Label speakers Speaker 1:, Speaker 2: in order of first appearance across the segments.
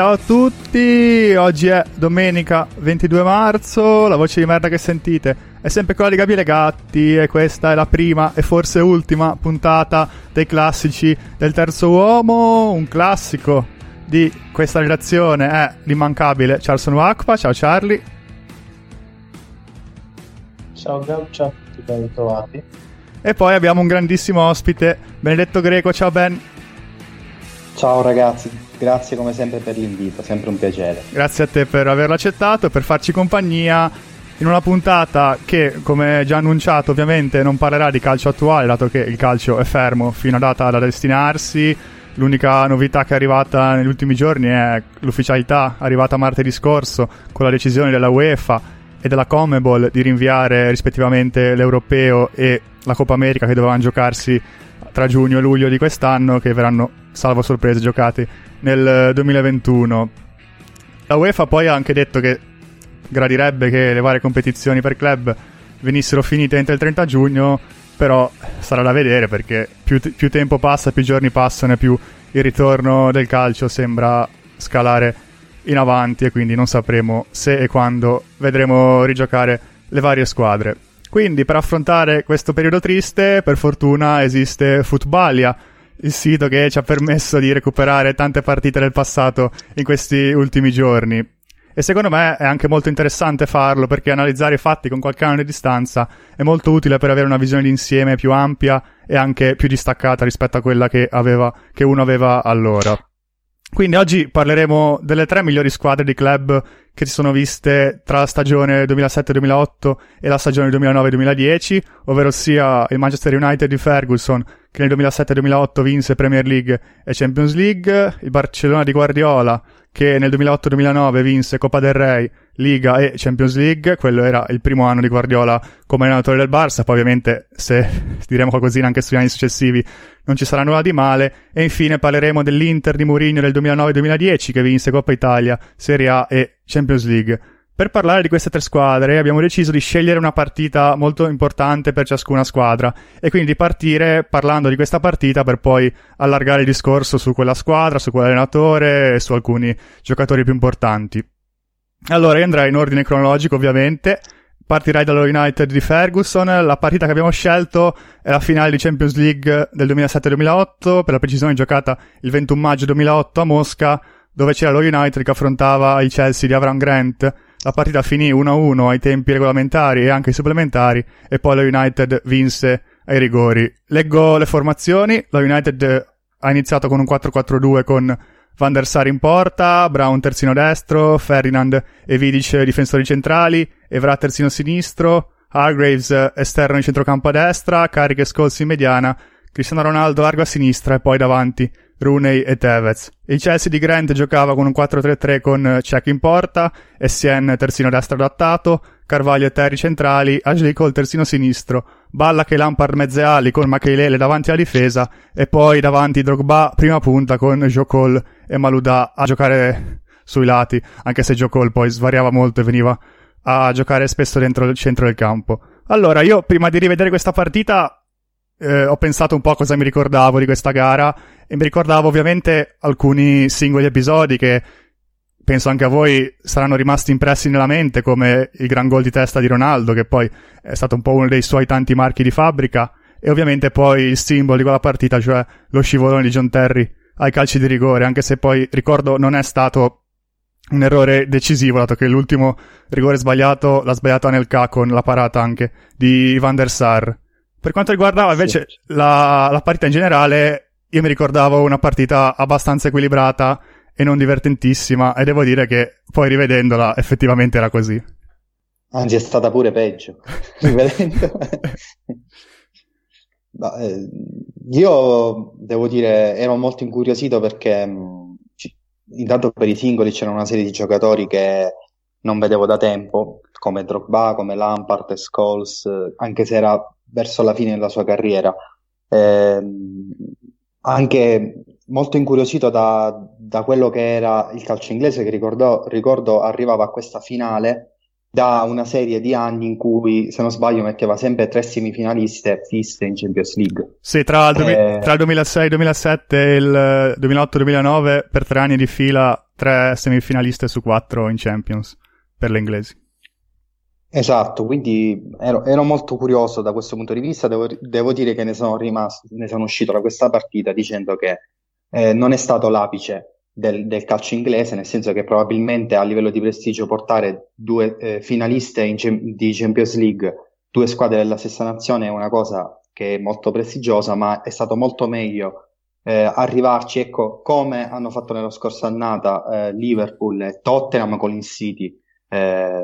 Speaker 1: ciao a tutti! Oggi è domenica 22 marzo, la voce di merda che sentite è sempre quella di Gabriele Gatti e questa è la prima e forse ultima puntata dei classici del terzo uomo, un classico di questa relazione è l'immancabile Charlson Wakpa, ciao Charlie.
Speaker 2: Ciao Gab, ciao a tutti, ben ritrovati.
Speaker 1: E poi abbiamo un grandissimo ospite, Benedetto Greco, ciao Ben.
Speaker 3: Ciao ragazzi, grazie come sempre per l'invito, sempre un piacere.
Speaker 1: Grazie a te per averlo accettato e per farci compagnia in una puntata che, come già annunciato, ovviamente non parlerà di calcio attuale, dato che il calcio è fermo fino a data da destinarsi. L'unica novità che è arrivata negli ultimi giorni è l'ufficialità arrivata martedì scorso con la decisione della UEFA e della Comebol di rinviare rispettivamente l'Europeo e la Coppa America che dovevano giocarsi tra giugno e luglio di quest'anno, che verranno, salvo sorprese, giocati nel 2021. La UEFA poi ha anche detto che gradirebbe che le varie competizioni per club venissero finite entro il 30 giugno, però sarà da vedere perché più, più tempo passa, più giorni passano e più il ritorno del calcio sembra scalare in avanti e quindi non sapremo se e quando vedremo rigiocare le varie squadre. Quindi per affrontare questo periodo triste, per fortuna esiste Footballia, il sito che ci ha permesso di recuperare tante partite del passato in questi ultimi giorni. E secondo me è anche molto interessante farlo perché analizzare i fatti con qualche anno di distanza è molto utile per avere una visione d'insieme più ampia e anche più distaccata rispetto a quella che, aveva, che uno aveva allora. Quindi oggi parleremo delle tre migliori squadre di club che si sono viste tra la stagione 2007-2008 e la stagione 2009-2010, ovvero sia il Manchester United di Ferguson che nel 2007-2008 vinse Premier League e Champions League, il Barcellona di Guardiola che nel 2008-2009 vinse Coppa del Re, Liga e Champions League, quello era il primo anno di Guardiola come allenatore del Barça, poi ovviamente se diremo qualcosina anche sugli anni successivi non ci sarà nulla di male, e infine parleremo dell'Inter di Mourinho del 2009-2010 che vinse Coppa Italia, Serie A e Champions League. Per parlare di queste tre squadre abbiamo deciso di scegliere una partita molto importante per ciascuna squadra e quindi di partire parlando di questa partita per poi allargare il discorso su quella squadra, su quell'allenatore e su alcuni giocatori più importanti. Allora, io andrei in ordine cronologico ovviamente. Partirei dallo United di Ferguson. La partita che abbiamo scelto è la finale di Champions League del 2007-2008, per la precisione giocata il 21 maggio 2008 a Mosca, dove c'era lo United che affrontava il Chelsea di Avram Grant la partita finì 1-1 ai tempi regolamentari e anche supplementari e poi lo United vinse ai rigori. Leggo le formazioni. Lo United ha iniziato con un 4-4-2 con Van der Sar in porta, Brown terzino destro, Ferdinand e Vidic difensori centrali, Evra terzino sinistro, Hargraves esterno in centrocampo a destra, Carrick e Scholes in mediana, Cristiano Ronaldo largo a sinistra e poi davanti Rooney e Tevez. Il Chelsea di Grant giocava con un 4-3-3 con Cech in porta, Essien terzino destro adattato, Carvaglio e Terry centrali, Ashley Cole terzino sinistro, Balla che Lampard mezze ali con Makelele davanti alla difesa e poi davanti Drogba prima punta con Joe Cole e Maluda a giocare sui lati, anche se Joe Cole poi svariava molto e veniva a giocare spesso dentro il centro del campo. Allora, io prima di rivedere questa partita eh, ho pensato un po' a cosa mi ricordavo di questa gara e mi ricordavo ovviamente alcuni singoli episodi che penso anche a voi saranno rimasti impressi nella mente come il gran gol di testa di Ronaldo che poi è stato un po' uno dei suoi tanti marchi di fabbrica e ovviamente poi il simbolo di quella partita cioè lo scivolone di John Terry ai calci di rigore anche se poi ricordo non è stato un errore decisivo dato che l'ultimo rigore sbagliato l'ha sbagliato Anelka con la parata anche di Van der Sar per quanto riguardava invece sì. la, la partita in generale, io mi ricordavo una partita abbastanza equilibrata e non divertentissima e devo dire che poi rivedendola effettivamente era così.
Speaker 3: Anzi è stata pure peggio, no, eh, io devo dire ero molto incuriosito perché mh, ci, intanto per i singoli c'era una serie di giocatori che non vedevo da tempo, come Drogba, come Lampard e Scholes, anche se era verso la fine della sua carriera. Eh, anche molto incuriosito da, da, quello che era il calcio inglese, che ricordo, ricordo arrivava a questa finale da una serie di anni in cui, se non sbaglio, metteva sempre tre semifinaliste fisse in Champions League.
Speaker 1: Sì, tra il, eh... tra il 2006-2007 e il 2008-2009, per tre anni di fila, tre semifinaliste su quattro in Champions per le inglesi.
Speaker 3: Esatto, quindi ero, ero, molto curioso da questo punto di vista, devo, devo dire che ne sono rimasto, ne sono uscito da questa partita dicendo che eh, non è stato l'apice del, del, calcio inglese, nel senso che probabilmente a livello di prestigio portare due eh, finaliste in, di Champions League, due squadre della stessa nazione è una cosa che è molto prestigiosa, ma è stato molto meglio eh, arrivarci, ecco, come hanno fatto nella scorsa annata eh, Liverpool e Tottenham con il City eh,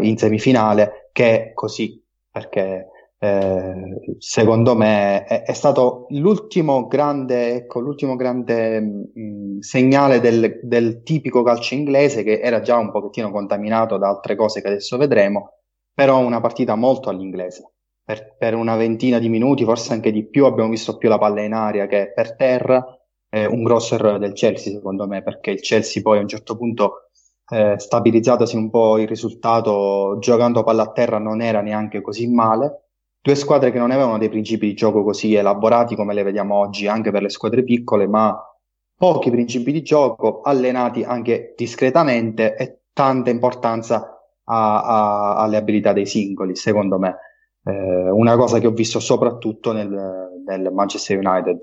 Speaker 3: in semifinale che così, perché eh, secondo me è, è, stato l'ultimo grande, ecco, l'ultimo grande mh, mm, segnale del, del, tipico calcio inglese che era già un pochettino contaminato da altre cose che adesso vedremo, però una partita molto all'inglese. Per, per una ventina di minuti, forse anche di più, abbiamo visto più la palla in aria che per terra. Un grosso errore del Chelsea, secondo me, perché il Chelsea poi a un certo punto eh, stabilizzatosi un po' il risultato, giocando palla a terra non era neanche così male. Due squadre che non avevano dei principi di gioco così elaborati come le vediamo oggi anche per le squadre piccole, ma pochi principi di gioco allenati anche discretamente e tanta importanza a, a, alle abilità dei singoli, secondo me. Eh, una cosa che ho visto soprattutto nel, nel Manchester United.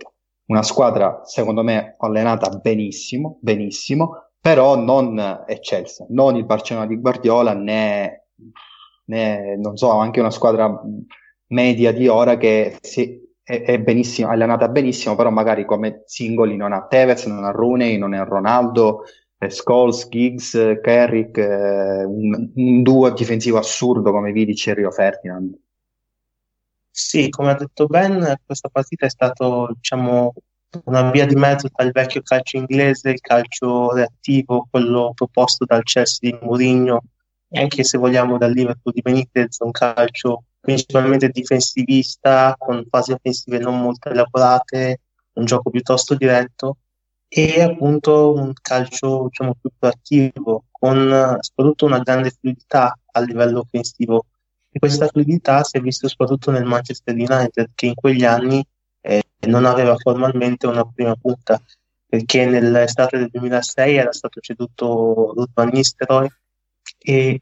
Speaker 3: Una squadra, secondo me, allenata benissimo, benissimo, però non eccelsa, non il Barcellona di Guardiola né, né non so, anche una squadra media di ora che si, è, è benissimo, allenata benissimo, però magari come singoli non ha Tevez, non ha Rooney, non ha Ronaldo, eh, Scholes, Giggs, Carrick, eh, un, un, duo difensivo assurdo come Vidic e Rio Ferdinand.
Speaker 2: Sì, come ha detto Ben, questa partita è stata, diciamo, una via di mezzo tra il vecchio calcio inglese il calcio reattivo, quello proposto dal Chelsea di Mourinho, e anche se vogliamo dal Liverpool di Benitez, un calcio principalmente difensivista, con fasi offensive non molto elaborate, un gioco piuttosto diretto, e appunto un calcio diciamo, più proattivo, con soprattutto una grande fluidità a livello offensivo. E questa fluidità si è vista soprattutto nel Manchester United, che in quegli anni eh, non aveva formalmente una prima punta perché nell'estate del 2006 era stato ceduto Ruth Van Nistelrooy e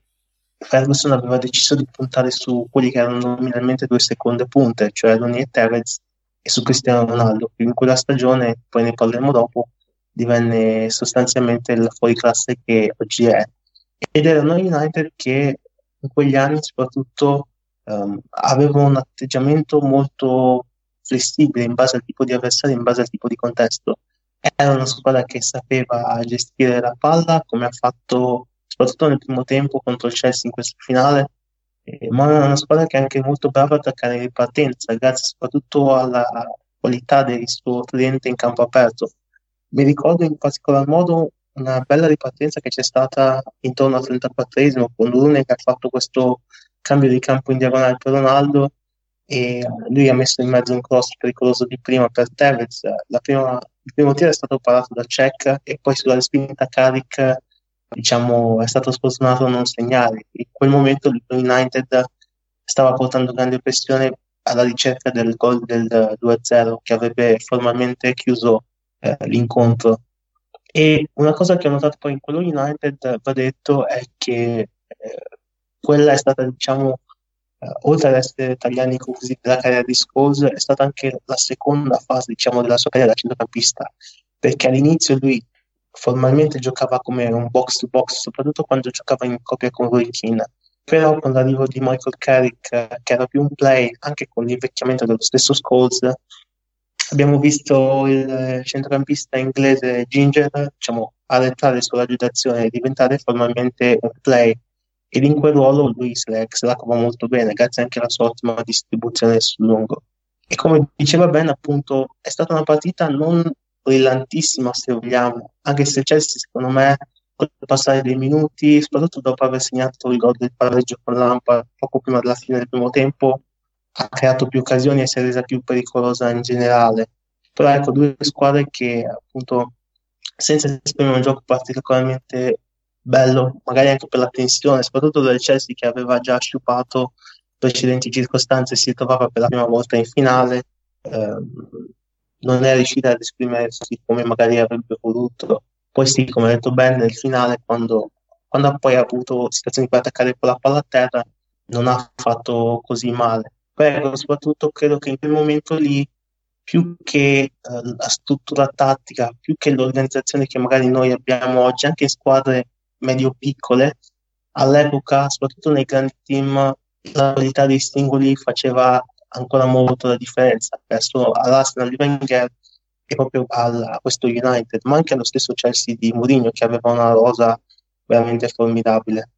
Speaker 2: Ferguson aveva deciso di puntare su quelli che erano nominalmente due seconde punte, cioè Rooney e Tevez e su Cristiano Ronaldo, che in quella stagione, poi ne parleremo dopo, divenne sostanzialmente la fuoriclasse che oggi è. Ed erano United che in quegli anni soprattutto um, avevano un atteggiamento molto flessibile in base al tipo di avversario, in base al tipo di contesto. Era una squadra che sapeva gestire la palla, come ha fatto soprattutto nel primo tempo contro il Chelsea in questa finale, eh, ma era una squadra che è anche molto brava a attaccare in ripartenza, grazie soprattutto alla qualità del suo cliente in campo aperto. Mi ricordo in particolar modo una bella ripartenza che c'è stata intorno al 34esimo con Lune che ha fatto questo cambio di campo in diagonale per Ronaldo e lui ha messo in mezzo un cross pericoloso di prima per Tevez. Prima, il primo tiro è stato parato da Cech e poi sulla respinta Carrick diciamo, è stato sfortunato a non segnare. In quel momento il United stava portando grande pressione alla ricerca del gol del 2-0 che avrebbe formalmente chiuso eh, l'incontro. E una cosa che ho notato poi in quello United, va detto, è che eh, quella è stata, diciamo, eh, oltre ad essere Tagliani così della carriera di Scholes, è stata anche la seconda fase diciamo, della sua carriera da centrocampista, perché all'inizio lui formalmente giocava come un box to box, soprattutto quando giocava in coppia con Roy Keane. Però con l'arrivo di Michael Carrick, che era più un play, anche con l'invecchiamento dello stesso Scholes, abbiamo visto il centrocampista inglese Ginger diciamo, arretrare sulla giocazione e diventare formalmente un play ed in quel ruolo lui se la, se la cava molto bene, grazie anche alla sua ottima distribuzione sul lungo. E come diceva Ben, appunto, è stata una partita non brillantissima, se vogliamo, anche se Chelsea, secondo me, con il passare dei minuti, soprattutto dopo aver segnato il gol del pareggio con Lampa poco prima della fine del primo tempo, ha creato più occasioni e si è resa più pericolosa in generale. Però ecco, due squadre che appunto senza esprimere un gioco particolarmente bello, magari anche per la tensione, soprattutto del Chelsea che aveva già sciupato precedenti circostanze, si trovava per la prima volta in finale, ehm, non è riuscita ad esprimersi come magari avrebbe voluto Poi sì, come ha detto Ben, nel finale, quando, quando poi ha avuto situazioni per attaccare con la palla a terra, non ha fatto così male. Però soprattutto credo che in quel momento lì, più che eh, la struttura tattica, più che l'organizzazione che magari noi abbiamo oggi, anche in squadre medio-piccole, all'epoca, soprattutto nei grandi team, la qualità dei singoli faceva ancora molto la differenza. Penso all'Arsenal di Wenger e proprio a questo United, ma anche allo stesso Chelsea di Mourinho che aveva una rosa veramente formidabile.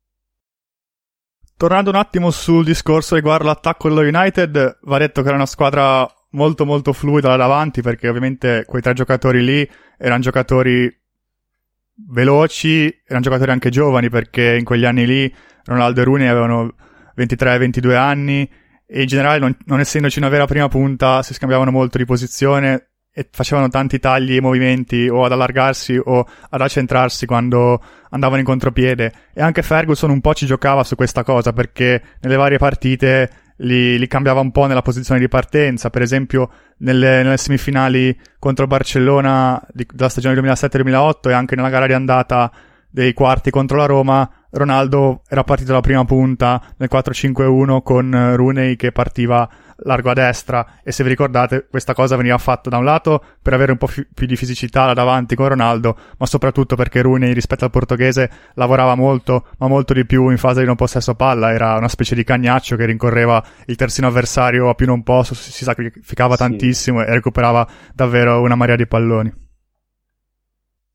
Speaker 1: Tornando un attimo sul discorso riguardo l'attacco dello United, va detto che era una squadra molto molto fluida là davanti perché ovviamente quei tre giocatori lì erano giocatori veloci, erano giocatori anche giovani perché in quegli anni lì Ronaldo e Rooney avevano 23-22 anni e in generale non, non essendoci una vera prima punta si scambiavano molto di posizione e facevano tanti tagli e movimenti o ad allargarsi o ad accentrarsi quando andavano in contropiede. E anche Ferguson un po' ci giocava su questa cosa perché nelle varie partite li, li cambiava un po' nella posizione di partenza. Per esempio nelle, nelle semifinali contro Barcellona di, della stagione 2007-2008 e anche nella gara di andata dei quarti contro la Roma Ronaldo era partito dalla prima punta nel 4-5-1 con Rooney che partiva largo a destra e se vi ricordate questa cosa veniva fatta da un lato per avere un po' fi- più di fisicità là davanti con Ronaldo ma soprattutto perché Rooney rispetto al portoghese lavorava molto ma molto di più in fase di non possesso palla era una specie di cagnaccio che rincorreva il terzino avversario a più non posso si sacrificava sì. tantissimo e recuperava davvero una marea di palloni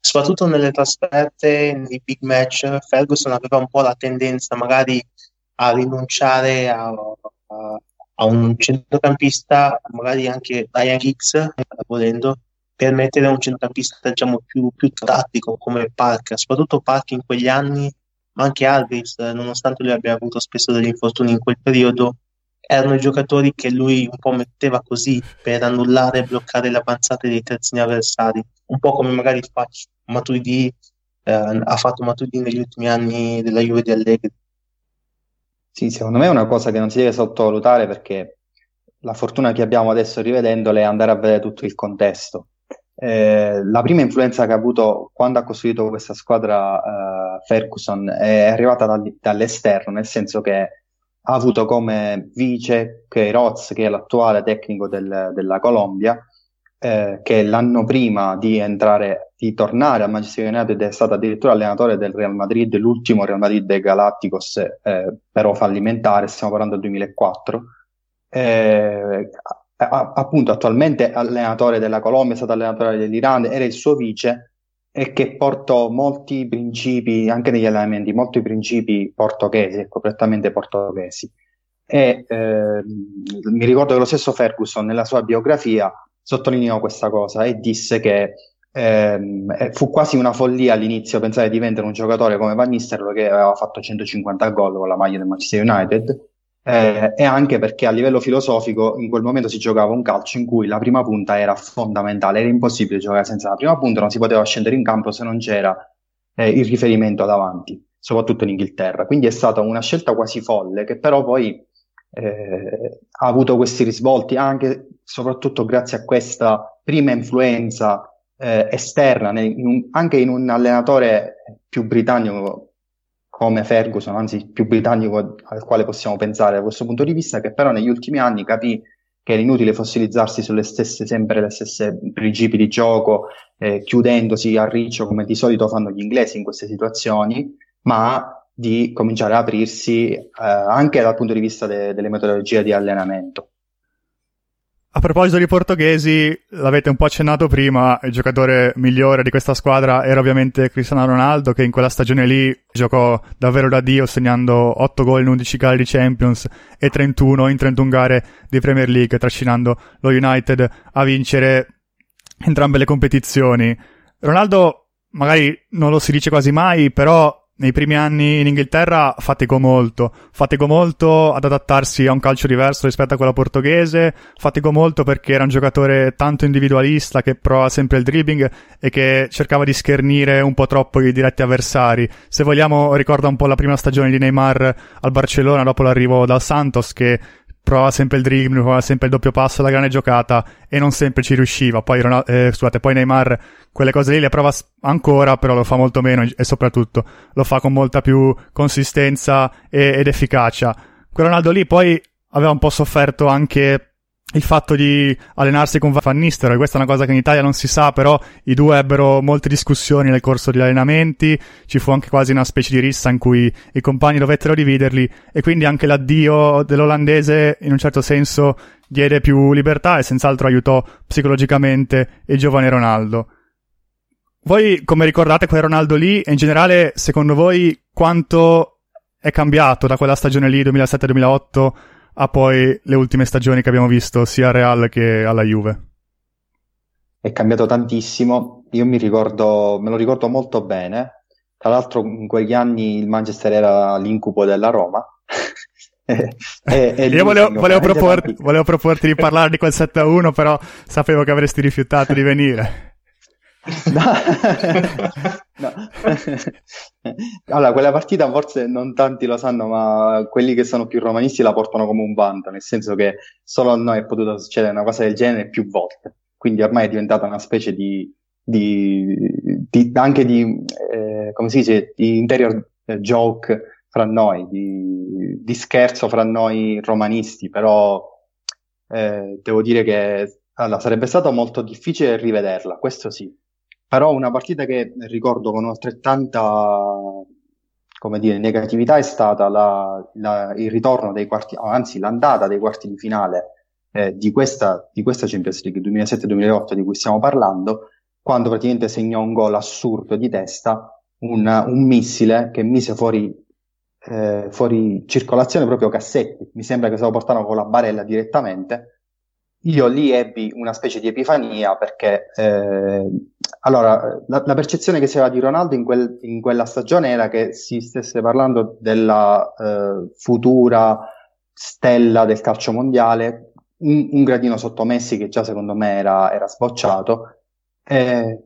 Speaker 2: soprattutto nelle trasferte, nei big match, Ferguson aveva un po' la tendenza magari a rinunciare a, a, a un centrocampista, magari anche Ryan Hicks, volendo, per mettere un centrocampista diciamo, più, più tattico come Parker, soprattutto Parker in quegli anni, ma anche Alves, nonostante lui abbia avuto spesso degli infortuni in quel periodo, erano i giocatori che lui un po' metteva così per annullare e bloccare le avanzate dei terzini avversari, un po' come magari Matuidi, eh, ha fatto Matuidi negli ultimi anni della Juve di Allegri.
Speaker 3: Sì, secondo me è una cosa che non si deve sottovalutare perché la fortuna che abbiamo adesso rivedendole è andare a vedere tutto il contesto. Eh, la prima influenza che ha avuto quando ha costruito questa squadra eh, Ferguson è arrivata da, dall'esterno, nel senso che ha avuto come vice Queiroz, che è l'attuale tecnico del, della Colombia, eh, che l'anno prima di entrare, di tornare al Manchester United è stato addirittura allenatore del Real Madrid, l'ultimo Real Madrid dei Galacticos, eh, però fallimentare, stiamo parlando del 2004. Eh, appunto attualmente allenatore della Colombia, è stato allenatore dell'Iran, era il suo vice e che portò molti principi, anche negli allenamenti, molti principi portoghesi, ecco, prettamente portoghesi. E eh, mi ricordo che lo stesso Ferguson nella sua biografia sottolineò questa cosa e disse che ehm, eh, fu quasi una follia all'inizio pensare di vendere un giocatore come Van Nistelrooy che aveva fatto 150 gol con la maglia del Manchester United eh, e anche perché a livello filosofico in quel momento si giocava un calcio in cui la prima punta era fondamentale, era impossibile giocare senza la prima punta, non si poteva scendere in campo se non c'era eh, il riferimento davanti, soprattutto in Inghilterra. Quindi è stata una scelta quasi folle che però poi eh, ha avuto questi risvolti anche soprattutto grazie a questa prima influenza eh, esterna, in un, anche in un allenatore più britannico come Ferguson, anzi più britannico al quale possiamo pensare da questo punto di vista, che però negli ultimi anni capì che era inutile fossilizzarsi sulle stesse, sempre le stesse principi di gioco, eh, chiudendosi a riccio come di solito fanno gli inglesi in queste situazioni, ma di cominciare a aprirsi eh, anche dal punto di vista de- delle metodologie di allenamento.
Speaker 1: A proposito di portoghesi, l'avete un po' accennato prima, il giocatore migliore di questa squadra era ovviamente Cristiano Ronaldo, che in quella stagione lì giocò davvero da Dio, segnando 8 gol in 11 gare di Champions e 31 in 31 gare di Premier League, trascinando lo United a vincere entrambe le competizioni. Ronaldo magari non lo si dice quasi mai, però nei primi anni in Inghilterra faticò molto, faticò molto ad adattarsi a un calcio diverso rispetto a quello portoghese, faticò molto perché era un giocatore tanto individualista che prova sempre il dribbling e che cercava di schernire un po' troppo i diretti avversari. Se vogliamo ricorda un po' la prima stagione di Neymar al Barcellona dopo l'arrivo dal Santos che provava sempre il dribbling, provava sempre il doppio passo, la grande giocata e non sempre ci riusciva. Poi, eh, scusate, poi Neymar quelle cose lì le prova ancora, però lo fa molto meno e soprattutto lo fa con molta più consistenza e, ed efficacia. Quel Ronaldo lì poi aveva un po' sofferto anche il fatto di allenarsi con Van Nistelrooy, questa è una cosa che in Italia non si sa, però i due ebbero molte discussioni nel corso degli allenamenti, ci fu anche quasi una specie di rissa in cui i compagni dovettero dividerli e quindi anche l'addio dell'olandese in un certo senso diede più libertà e senz'altro aiutò psicologicamente il giovane Ronaldo. Voi come ricordate quel Ronaldo lì e in generale secondo voi quanto è cambiato da quella stagione lì 2007-2008 a poi le ultime stagioni che abbiamo visto sia al Real che alla Juve.
Speaker 3: È cambiato tantissimo, io mi ricordo, me lo ricordo molto bene, tra l'altro in quegli anni il Manchester era l'incubo della Roma.
Speaker 1: e, e io volevo, volevo, proporti, volevo proporti di parlare di quel 7-1, però sapevo che avresti rifiutato di venire.
Speaker 3: No. allora, quella partita forse non tanti lo sanno, ma quelli che sono più romanisti la portano come un vanto, nel senso che solo a noi è potuto succedere una cosa del genere più volte. Quindi ormai è diventata una specie di, di, di anche di, eh, come si dice, di interior joke fra noi, di, di scherzo fra noi romanisti, però eh, devo dire che allora, sarebbe stato molto difficile rivederla, questo sì però una partita che ricordo con altrettanta come dire, negatività è stata la, la, il ritorno dei quarti, anzi l'andata dei quarti di finale eh, di, questa, di, questa, Champions League 2007-2008 di cui stiamo parlando, quando praticamente segnò un gol assurdo di testa, un, un missile che mise fuori, eh, fuori circolazione proprio Cassetti, mi sembra che se lo portarono con la barella direttamente, io lì ebbi una specie di epifania perché eh, allora, la, la, percezione che si aveva di Ronaldo in, quel, in, quella stagione era che si stesse parlando della eh, futura stella del calcio mondiale, un, un, gradino sotto Messi che già secondo me era, era sbocciato. Eh,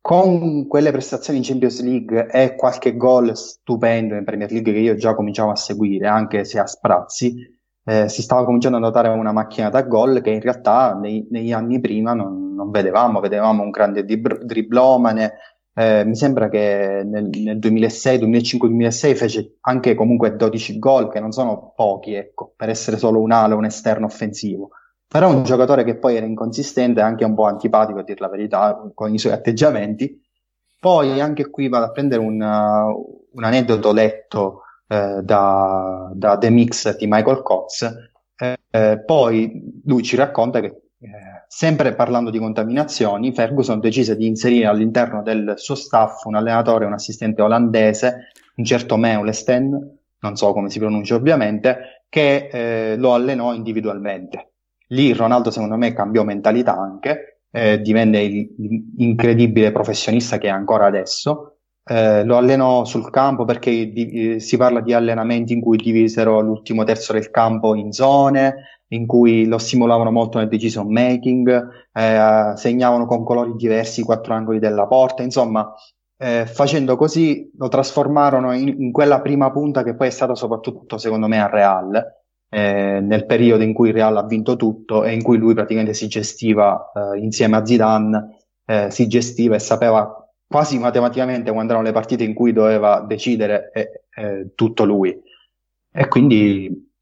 Speaker 3: con quelle prestazioni in Champions League e qualche gol stupendo in Premier League che io già cominciavo a seguire, anche se a sprazzi, eh, si stava cominciando a notare una macchina da gol che in realtà nei, negli anni prima non, non, vedevamo, vedevamo un grande dib- driblomane. Eh, mi sembra che nel, nel 2006, 2005, 2006 fece anche comunque 12 gol, che non sono pochi, ecco, per essere solo un ala, un esterno offensivo. Però un giocatore che poi era inconsistente e anche un po' antipatico, a dir la verità, con i suoi atteggiamenti. Poi anche qui vado a prendere un, un aneddoto letto eh, da, da, The Mix di Michael Cox. Eh, eh, poi lui ci racconta che eh, sempre parlando di contaminazioni, Ferguson decise di inserire all'interno del suo staff un allenatore, un assistente olandese, un certo Meulesten, non so come si pronuncia ovviamente, che lo allenò individualmente. Lì Ronaldo secondo me cambiò mentalità anche, eh, divenne l'incredibile professionista che è ancora adesso eh, lo allenò sul campo perché di, eh, si parla di allenamenti in cui divisero l'ultimo terzo del campo in zone, in cui lo stimolavano molto nel decision making, eh, segnavano con colori diversi i quattro angoli della porta, insomma, eh, facendo così lo trasformarono in, in, quella prima punta che poi è stata soprattutto, secondo me, a Real, eh, nel periodo in cui Real ha vinto tutto e in cui lui praticamente si gestiva eh, insieme a Zidane, si gestiva e sapeva quasi matematicamente quando erano le partite in cui doveva decidere eh, eh, tutto lui. E quindi,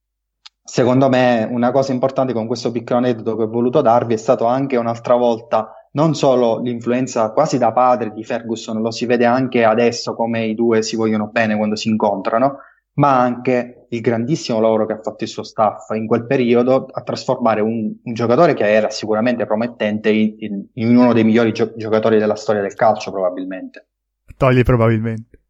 Speaker 3: secondo me, una cosa importante con questo piccolo aneddoto che ho voluto darvi è stato anche un'altra volta non solo l'influenza quasi da padre di Ferguson, lo si vede anche adesso come i due si vogliono bene quando si incontrano, ma anche il grandissimo lavoro che ha fatto il suo staff in quel periodo a trasformare un, un giocatore che era sicuramente promettente in, in uno dei migliori gio- giocatori della storia del calcio, probabilmente.
Speaker 1: Togli probabilmente.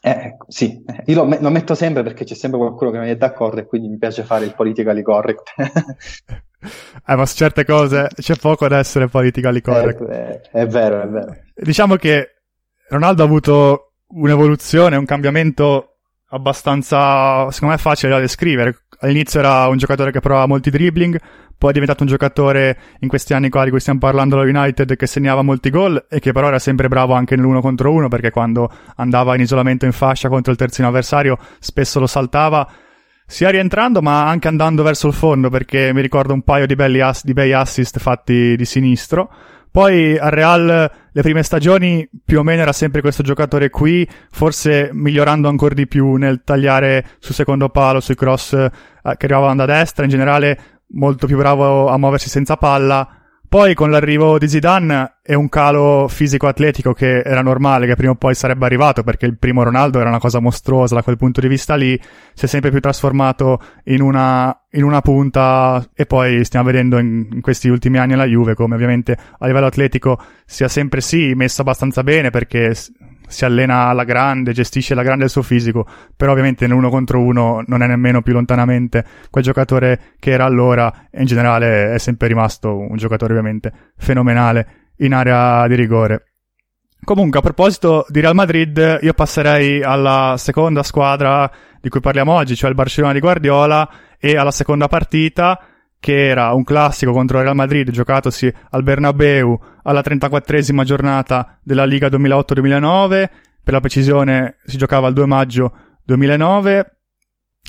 Speaker 3: Eh, ecco, sì, io lo, me- lo, metto sempre perché c'è sempre qualcuno che mi è d'accordo e quindi mi piace fare il politically correct.
Speaker 1: eh, ma su certe cose c'è poco da essere politically correct.
Speaker 3: Eh, è vero, è vero.
Speaker 1: Diciamo che Ronaldo ha avuto un'evoluzione, un cambiamento abbastanza, secondo me, facile da descrivere. All'inizio era un giocatore che provava molti dribbling, poi è diventato un giocatore in questi anni qua di cui stiamo parlando allo United che segnava molti gol e che però era sempre bravo anche nell'uno contro uno perché quando andava in isolamento in fascia contro il terzino avversario spesso lo saltava. sia rientrando ma anche andando verso il fondo perché mi ricordo un paio di, belli ass- di bei assist fatti di sinistro. Poi al Real le prime stagioni più o meno era sempre questo giocatore qui, forse migliorando ancora di più nel tagliare sul secondo palo, sui cross eh, che arrivavano da destra, in generale molto più bravo a muoversi senza palla poi con l'arrivo di Zidane e un calo fisico-atletico che era normale, che prima o poi sarebbe arrivato perché il primo Ronaldo era una cosa mostruosa da quel punto di vista lì, si è sempre più trasformato in una, in una punta e poi stiamo vedendo in, in, questi ultimi anni alla Juve come ovviamente a livello atletico sia sempre sì messo abbastanza bene perché si allena alla grande, gestisce alla grande il suo fisico, però ovviamente nell'uno contro uno non è nemmeno più lontanamente quel giocatore che era allora e in generale è sempre rimasto un giocatore ovviamente fenomenale in area di rigore. Comunque, a proposito di Real Madrid, io passerei alla seconda squadra di cui parliamo oggi, cioè il Barcellona di Guardiola, e alla seconda partita, che era un classico contro il Real Madrid giocatosi al Bernabeu alla 34esima giornata della Liga 2008-2009, per la precisione si giocava il 2 maggio 2009,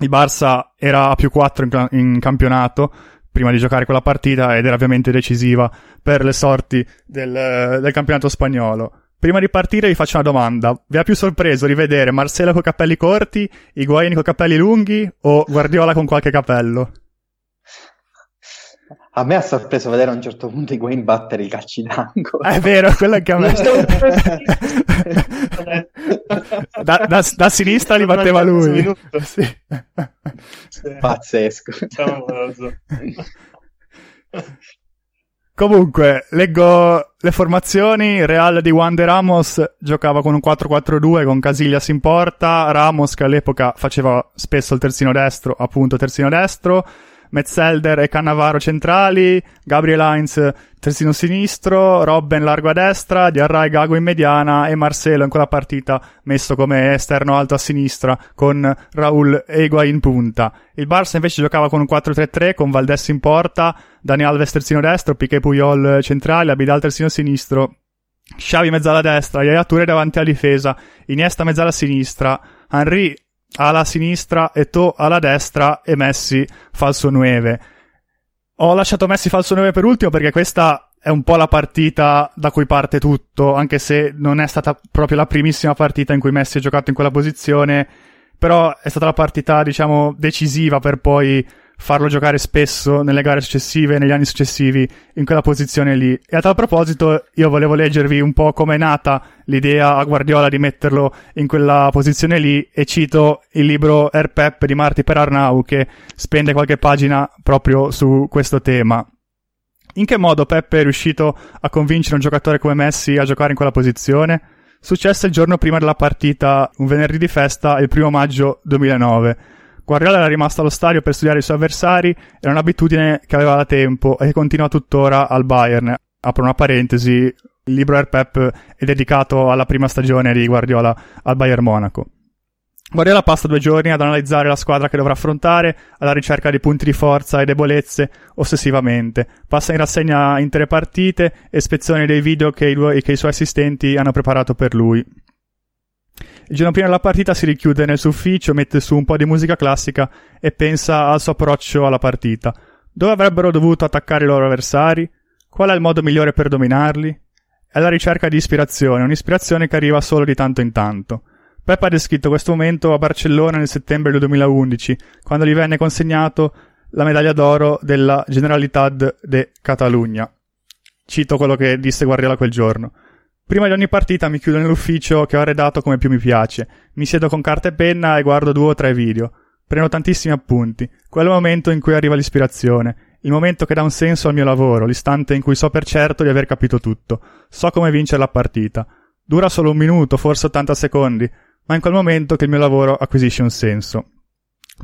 Speaker 1: il Barça era a più 4 in, in campionato prima di giocare quella partita ed era ovviamente decisiva per le sorti del, del campionato spagnolo. Prima di partire vi faccio una domanda. Vi ha più sorpreso rivedere Marcelo con capelli corti, Higuain con capelli lunghi o Guardiola con qualche capello?
Speaker 3: A me ha sorpreso vedere a un certo punto i Wayne battere i calci d'angolo.
Speaker 1: È vero, quello è che a me. da, da, da, sinistra li batteva lui. Sì.
Speaker 3: Pazzesco.
Speaker 1: Comunque, leggo le formazioni. Real di Juan de Ramos giocava con un 4-4-2 con Casillas in porta. Ramos, che all'epoca faceva spesso il terzino destro, appunto terzino destro. Metzelder e Cannavaro centrali, Gabriel Heinz terzino sinistro, Robben largo a destra, Diarra Gago in mediana e Marcelo in quella partita messo come esterno alto a sinistra con Raul Egua in punta. Il Barça invece giocava con un 4-3-3 con Valdes in porta, Dani Alves terzino destro, Piquet Puyol centrale, Abidal terzino sinistro, Xavi mezzala destra, Yaya Touré davanti alla difesa, Iniesta mezzala sinistra, Henry alla sinistra, Eto alla destra e Messi falso 9. Ho lasciato Messi falso 9 per ultimo perché questa è un po' la partita da cui parte tutto, anche se non è stata proprio la primissima partita in cui Messi ha giocato in quella posizione, però è stata la partita, diciamo, decisiva per poi farlo giocare spesso nelle gare successive, negli anni successivi, in quella posizione lì. E a tal proposito, io volevo leggervi un po' come è nata l'idea a Guardiola di metterlo in quella posizione lì e cito il libro Air Pep di Marti per Arnau che spende qualche pagina proprio su questo tema. In che modo Peppe è riuscito a convincere un giocatore come Messi a giocare in quella posizione? Successe il giorno prima della partita, un venerdì di festa, il primo maggio 2009. Guardiola era rimasto allo stadio per studiare i suoi avversari, era un'abitudine che aveva da tempo e che continua tuttora al Bayern. Apro una parentesi, il libro Air Pep è dedicato alla prima stagione di Guardiola al Bayern Monaco. Guardiola passa due giorni ad analizzare la squadra che dovrà affrontare, alla ricerca di punti di forza e debolezze, ossessivamente. Passa in rassegna intere partite e spezioni dei video che i, che i suoi assistenti hanno preparato per lui. Il giorno prima della partita si richiude nel suo ufficio, mette su un po' di musica classica e pensa al suo approccio alla partita. Dove avrebbero dovuto attaccare i loro avversari? Qual è il modo migliore per dominarli? È la ricerca di ispirazione, un'ispirazione che arriva solo di tanto in tanto. Peppa ha descritto questo momento a Barcellona nel settembre del 2011, quando gli venne consegnato la medaglia d'oro della Generalitat de Catalunya. Cito quello che disse Guardiola quel giorno. Prima di ogni partita mi chiudo nell'ufficio che ho arredato come più mi piace. Mi siedo con carta e penna e guardo due o tre video. Prendo tantissimi appunti. Quello è il momento in cui arriva l'ispirazione. Il momento che dà un senso al mio lavoro, l'istante in cui so per certo di aver capito tutto. So come vincere la partita. Dura solo un minuto, forse 80 secondi, ma è in quel momento che il mio lavoro acquisisce un senso.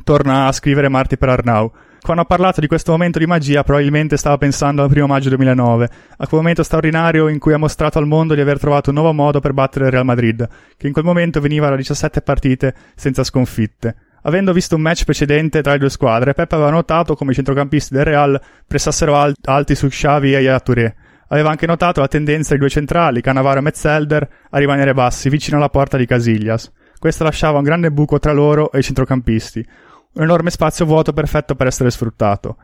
Speaker 1: Torna a scrivere Marti per Arnau. Quando ha parlato di questo momento di magia, probabilmente stava pensando al primo maggio 2009, a quel momento straordinario in cui ha mostrato al mondo di aver trovato un nuovo modo per battere il Real Madrid, che in quel momento veniva da 17 partite senza sconfitte. Avendo visto un match precedente tra le due squadre, Pep aveva notato come i centrocampisti del Real pressassero alt- alti su Xavi e Yaya Touré. Aveva anche notato la tendenza dei due centrali, Cannavaro e Metzelder, a rimanere bassi vicino alla porta di Casillas. Questo lasciava un grande buco tra loro e i centrocampisti, Un enorme spazio vuoto perfetto per essere sfruttato.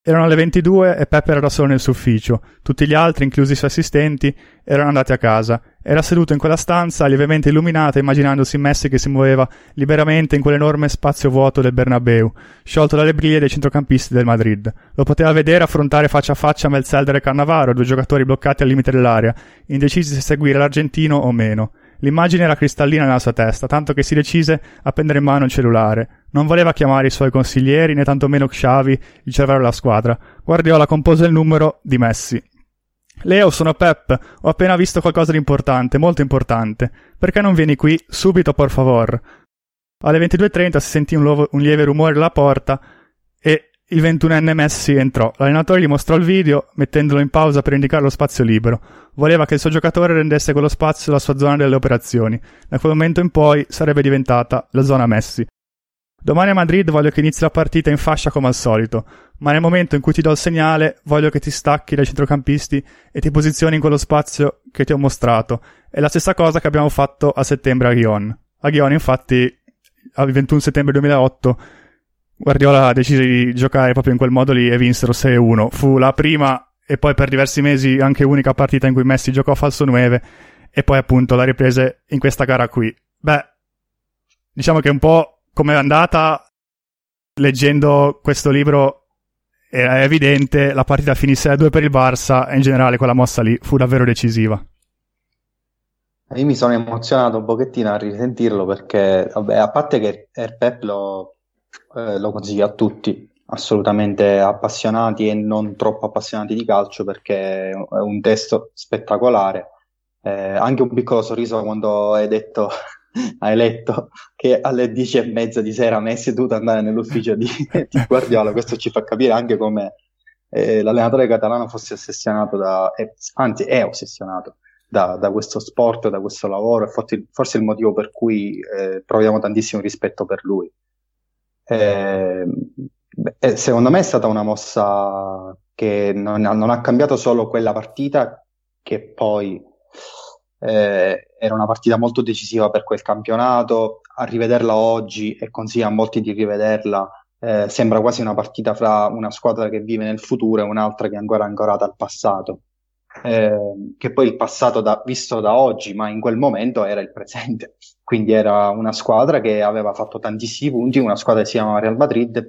Speaker 1: Erano le 22 e Pepper era solo nel suo ufficio. Tutti gli altri, inclusi i suoi assistenti, erano andati a casa. Era seduto in quella stanza, lievemente illuminata, immaginandosi Messi che si muoveva liberamente in quell'enorme spazio vuoto del Bernabeu, sciolto dalle briglie dei centrocampisti del Madrid. Lo poteva vedere affrontare faccia a faccia Melzelder e Cannavaro, due giocatori bloccati al limite dell'area, indecisi se seguire l'argentino o meno. L'immagine era cristallina nella sua testa, tanto che si decise a prendere in mano il cellulare. Non voleva chiamare i suoi consiglieri, né tantomeno Xavi, il cervello della squadra. Guardiola compose il numero di Messi. Leo, sono Pep. Ho appena visto qualcosa di importante, molto importante. Perché non vieni qui? Subito, por favor. Alle 22.30 si sentì un, lo- un lieve rumore alla porta e il ventunenne Messi entrò. L'allenatore gli mostrò il video, mettendolo in pausa per indicare lo spazio libero. Voleva che il suo giocatore rendesse quello spazio la sua zona delle operazioni. Da quel momento in poi sarebbe diventata la zona Messi. Domani a Madrid voglio che inizi la partita in fascia come al solito, ma nel momento in cui ti do il segnale voglio che ti stacchi dai centrocampisti e ti posizioni in quello spazio che ti ho mostrato. È la stessa cosa che abbiamo fatto a settembre a Ghion. A Ghion, infatti, il 21 settembre 2008 Guardiola decise di giocare proprio in quel modo lì e vinsero 6-1. Fu la prima e poi per diversi mesi anche unica partita in cui Messi giocò falso 9 e poi appunto la riprese in questa gara qui. Beh, diciamo che un po' è andata leggendo questo libro era evidente, la partita finisse a 2 per il Barça e in generale quella mossa lì fu davvero decisiva.
Speaker 3: Io mi sono emozionato un pochettino a risentirlo perché, vabbè, a parte che il Pep lo, eh, lo consiglio a tutti, assolutamente appassionati e non troppo appassionati di calcio perché è un testo spettacolare. Eh, anche un piccolo sorriso quando hai detto, hai letto che alle dieci e mezza di sera hai seduto ad andare nell'ufficio di, di Guardiola, questo ci fa capire anche come eh, l'allenatore catalano fosse ossessionato da, eh, anzi è ossessionato da, da, questo sport, da questo lavoro e forse, forse il motivo per cui eh, proviamo tantissimo rispetto per lui. Eh, beh, secondo me è stata una mossa che non, non, ha cambiato solo quella partita, che poi eh, era una partita molto decisiva per quel campionato. A rivederla oggi e consiglio a molti di rivederla. Eh, sembra quasi una partita fra una squadra che vive nel futuro e un'altra che è ancora ancorata al passato eh, che poi il passato da, visto da oggi, ma in quel momento era il presente. Quindi era una squadra che aveva fatto tantissimi punti, una squadra che si chiamava Real Madrid,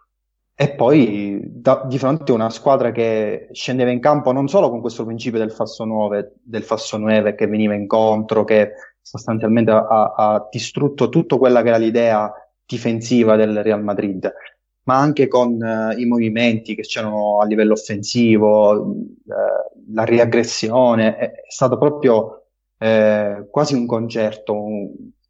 Speaker 3: e poi da, di fronte a una squadra che scendeva in campo non solo con questo principio del falso 9, del falso 9 che veniva incontro, che sostanzialmente ha, ha distrutto tutta quella che era l'idea difensiva del Real Madrid, ma anche con eh, i movimenti che c'erano a livello offensivo, eh, la riaggressione, è, è stato proprio eh, quasi un concerto.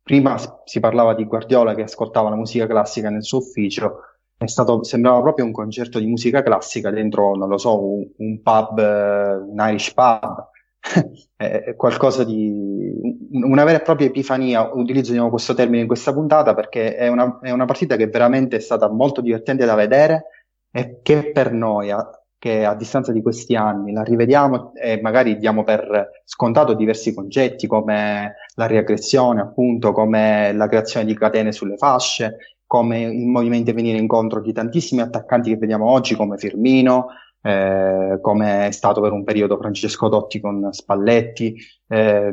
Speaker 3: Prima si parlava di Guardiola che ascoltava la musica classica nel suo ufficio, è stato, sembrava proprio un concerto di musica classica dentro, non lo so, un, un pub, eh, un Irish pub, è qualcosa di una vera e propria epifania. Utilizzo di nuovo questo termine in questa puntata perché è una, è una partita che veramente è stata molto divertente da vedere e che per noi, a, che a distanza di questi anni la rivediamo e magari diamo per scontato diversi concetti come la riaggressione, appunto, come la creazione di catene sulle fasce, come il movimento venire incontro di tantissimi attaccanti che vediamo oggi come Firmino, eh, come è stato per un periodo Francesco Totti con Spalletti, eh,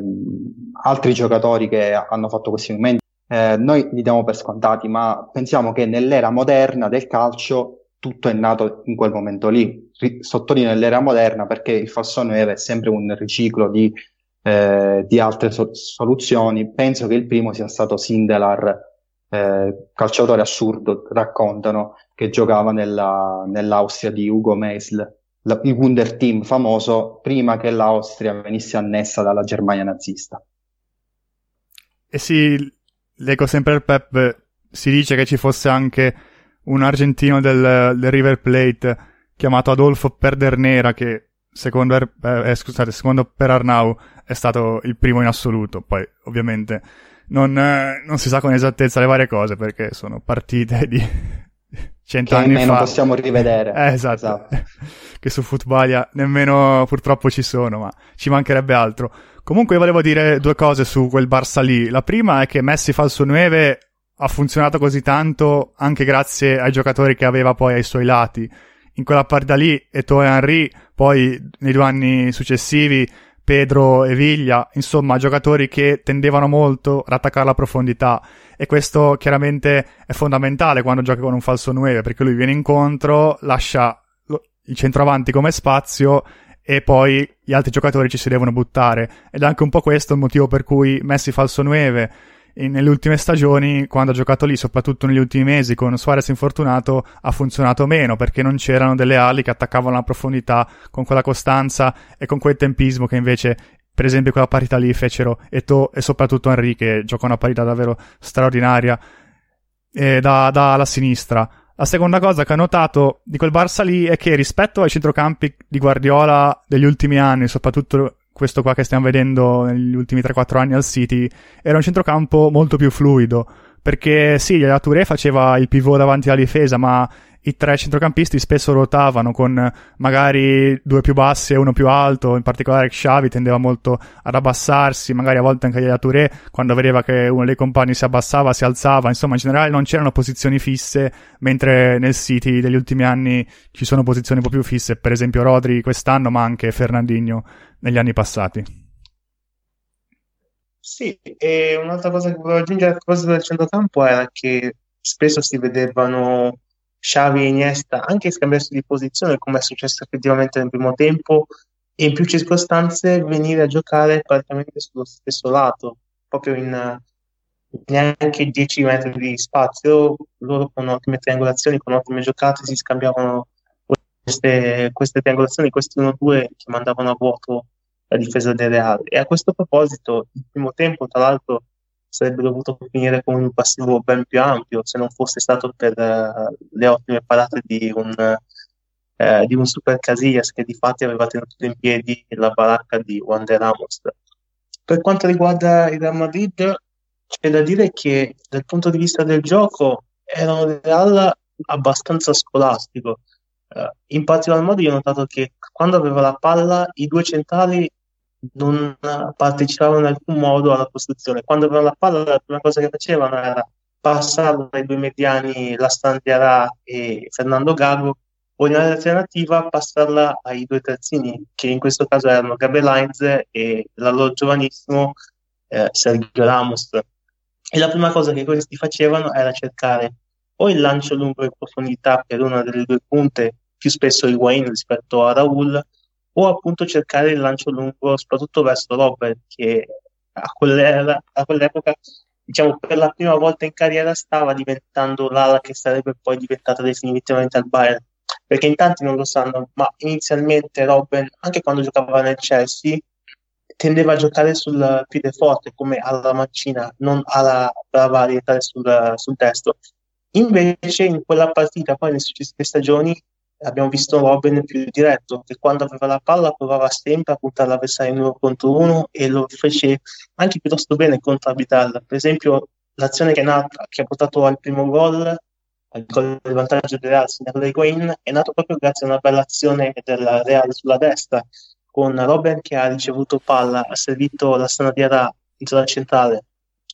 Speaker 3: altri giocatori che hanno fatto questi momenti. Eh, noi li diamo per scontati, ma pensiamo che nell'era moderna del calcio tutto è nato in quel momento lì. Ri- sottolineo nell'era moderna perché il falso 9 è sempre un riciclo di, eh, di altre so- soluzioni. Penso che il primo sia stato Sindelar, eh, calciatore assurdo, raccontano, che giocava nella, nell'Austria di Ugo Meisl, la, il Wunder Team famoso, prima che l'Austria venisse annessa dalla Germania nazista.
Speaker 1: E sì, leggo sempre il Pep, si dice che ci fosse anche un argentino del, del River Plate chiamato Adolfo Perdernera che secondo, er, eh, scusate, secondo Per Arnau è stato il primo in assoluto, poi ovviamente non, eh, non si sa con esattezza le varie cose perché sono partite di cent'anni fa.
Speaker 3: non possiamo rivedere.
Speaker 1: Eh, esatto. esatto. che su Footballia nemmeno purtroppo ci sono, ma ci mancherebbe altro. Comunque volevo dire due cose su quel Barça lì. La prima è che Messi falso 9 ha funzionato così tanto anche grazie ai giocatori che aveva poi ai suoi lati. In quella partita lì, Eto'o e Henry, poi nei due anni successivi, Pedro e Viglia, insomma, giocatori che tendevano molto ad attaccare la profondità. E questo chiaramente è fondamentale quando giochi con un falso 9, perché lui viene incontro, lascia il centroavanti come spazio e poi gli altri giocatori ci si devono buttare. Ed è anche un po' questo il motivo per cui Messi falso 9 nelle ultime stagioni, quando ha giocato lì, soprattutto negli ultimi mesi con Suarez infortunato, ha funzionato meno perché non c'erano delle ali che attaccavano la profondità con quella costanza e con quel tempismo che invece, per esempio, quella partita lì fecero Eto e soprattutto Henry che gioca una partita davvero straordinaria eh, da, da alla sinistra. La seconda cosa che ho notato di quel Barça lì è che rispetto ai centrocampi di Guardiola degli ultimi anni, soprattutto questo qua che stiamo vedendo negli ultimi 3-4 anni al City, era un centrocampo molto più fluido. Perché sì, la Touré faceva il pivot davanti alla difesa, ma i tre centrocampisti spesso ruotavano con magari due più bassi e uno più alto, in particolare Xavi tendeva molto ad abbassarsi, magari a volte anche la Touré quando vedeva che uno dei compagni si abbassava si alzava, insomma in generale non c'erano posizioni fisse, mentre nel City degli ultimi anni ci sono posizioni un po' più fisse, per esempio Rodri quest'anno ma anche Fernandinho negli anni passati.
Speaker 2: Sì, e un'altra cosa che volevo aggiungere a proposito del centrocampo era che spesso si vedevano Xavi e Iniesta anche scambiarsi di posizione, come è successo effettivamente nel primo tempo, e in più circostanze venire a giocare praticamente sullo stesso lato, proprio in neanche 10 metri di spazio. Loro con ottime triangolazioni, con ottime giocate si scambiavano queste, queste triangolazioni, questi 1-2 che mandavano a vuoto la difesa del Real. E a questo proposito, il primo tempo, tra l'altro, sarebbe dovuto finire con un passivo ben più ampio se non fosse stato per uh, le ottime parate di un, uh, di un Super Casillas che di fatti aveva tenuto in piedi la baracca di Juan de Ramos. Per quanto riguarda il Real Madrid, c'è da dire che dal punto di vista del gioco era un Real abbastanza scolastico. Uh, in particolar modo io ho notato che quando aveva la palla i due centrali non partecipavano in alcun modo alla costruzione. Quando avevano la palla, la prima cosa che facevano era passarla ai due mediani Lastan Diarà e Fernando Gago, o in alternativa passarla ai due terzini, che in questo caso erano Gabriel Heinz e l'allora giovanissimo eh, Sergio Ramos. E la prima cosa che questi facevano era cercare o il lancio lungo in profondità per una delle due punte, più spesso Wayne rispetto a Raul, o appunto cercare il lancio lungo, soprattutto verso Robert, che a, a quell'epoca, diciamo, per la prima volta in carriera stava diventando l'ala che sarebbe poi diventata definitivamente al Bayern. Perché in tanti non lo sanno, ma inizialmente Robben, anche quando giocava nel Chelsea, tendeva a giocare sul piede forte come alla mancina, non alla brava varietà sul, sul destro. Invece in quella partita, poi nelle successive stagioni, abbiamo visto Robin più diretto, che quando aveva la palla provava sempre a puntare l'avversario in uno contro uno e lo fece anche piuttosto bene contro Abidal. Per esempio, l'azione che, nata, che ha portato al primo gol, al gol del vantaggio del Real, segnato da è nato proprio grazie a una bella azione del Real sulla destra, con Robin che ha ricevuto palla, ha servito la strana di Ara in zona centrale.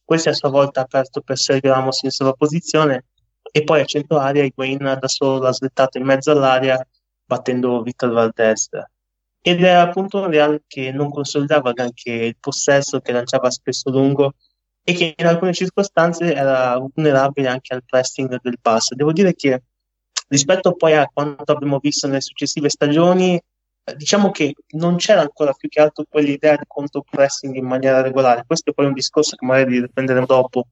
Speaker 2: Questo a sua volta ha aperto per Sergio Ramos in sovrapposizione e poi a centro aria Higuain da solo l'ha slettato in mezzo all'aria battendo Victor Valdez ed era appunto un Real che non consolidava anche il possesso che lanciava spesso lungo e che in alcune circostanze era vulnerabile anche al pressing del pass. Devo dire che rispetto poi a quanto abbiamo visto nelle successive stagioni, diciamo che non c'era ancora più che altro quell'idea di contro pressing in maniera regolare. Questo è poi un discorso che magari riprenderemo dopo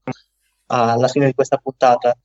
Speaker 2: alla fine di questa puntata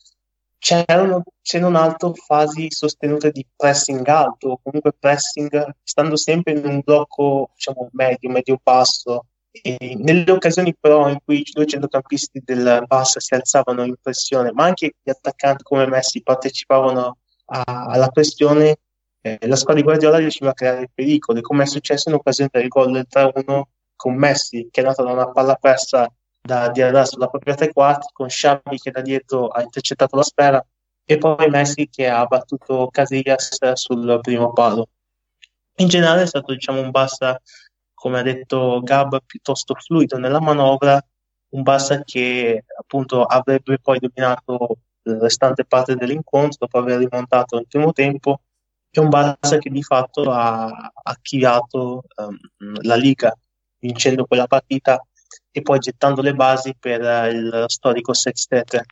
Speaker 2: c'erano, se non altro, fasi sostenute di pressing alto, o comunque pressing stando sempre in un blocco diciamo, medio, medio basso. E nelle occasioni però in cui i due centrocampisti del Bassa si alzavano in pressione, ma anche gli attaccanti come Messi partecipavano a, alla questione, eh, la squadra di Guardiola riusciva a creare pericoli, come è successo in occasione del gol del 3-1 con Messi, che è nato da una palla persa da Diarra sulla propria tre quarti, con Xavi che da dietro ha intercettato la sfera e poi Messi che ha battuto Casillas sul primo palo. In generale è stato diciamo, un Barça, come ha detto Gab, piuttosto fluido nella manovra, un Barça che appunto avrebbe poi dominato la restante parte dell'incontro dopo aver rimontato il primo tempo è un Barça che di fatto ha archiviato um, la Liga vincendo quella partita e poi gettando le basi per uh, il storico sextete.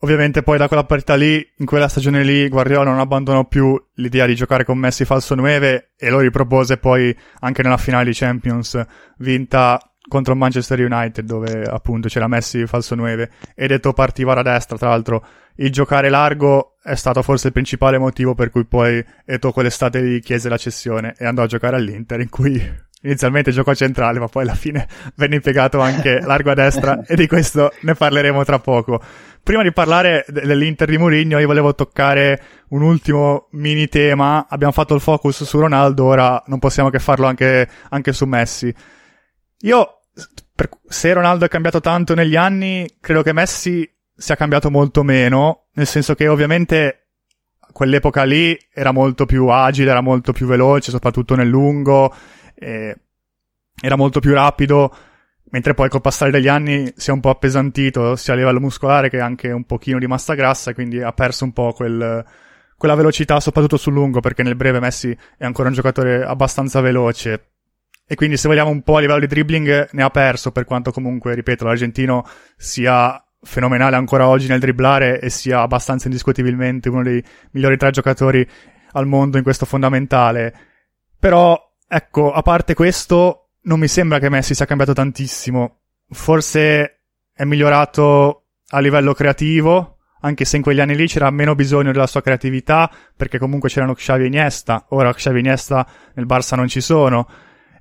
Speaker 1: Ovviamente poi da quella partita lì, in quella stagione lì, Guardiola non abbandonò più l'idea di giocare con Messi falso 9 e lo ripropose poi anche nella finale di Champions vinta contro Manchester United dove appunto c'era Messi falso 9 e detto partiva da destra tra l'altro il giocare largo è stato forse il principale motivo per cui poi Eto quell'estate gli chiese la cessione e andò a giocare all'Inter in cui inizialmente giocò centrale ma poi alla fine venne impiegato anche largo a destra e di questo ne parleremo tra poco. Prima di parlare dell'Inter di Mourinho io volevo toccare un ultimo mini tema. Abbiamo fatto il focus su Ronaldo ora non possiamo che farlo anche, anche su Messi. Io per, se Ronaldo è cambiato tanto negli anni, credo che Messi sia cambiato molto meno, nel senso che ovviamente quell'epoca lì era molto più agile, era molto più veloce, soprattutto nel lungo, era molto più rapido, mentre poi col passare degli anni si è un po' appesantito sia a livello muscolare che anche un pochino di massa grassa, quindi ha perso un po' quel, quella velocità, soprattutto sul lungo, perché nel breve Messi è ancora un giocatore abbastanza veloce. E quindi se vogliamo un po' a livello di dribbling ne ha perso, per quanto comunque, ripeto, l'argentino sia fenomenale ancora oggi nel dribblare e sia abbastanza indiscutibilmente uno dei migliori tre giocatori al mondo in questo fondamentale. Però, ecco, a parte questo, non mi sembra che Messi sia cambiato tantissimo. Forse è migliorato a livello creativo, anche se in quegli anni lì c'era meno bisogno della sua creatività, perché comunque c'erano Xavi e Iniesta. Ora Xavi e Iniesta nel Barça non ci sono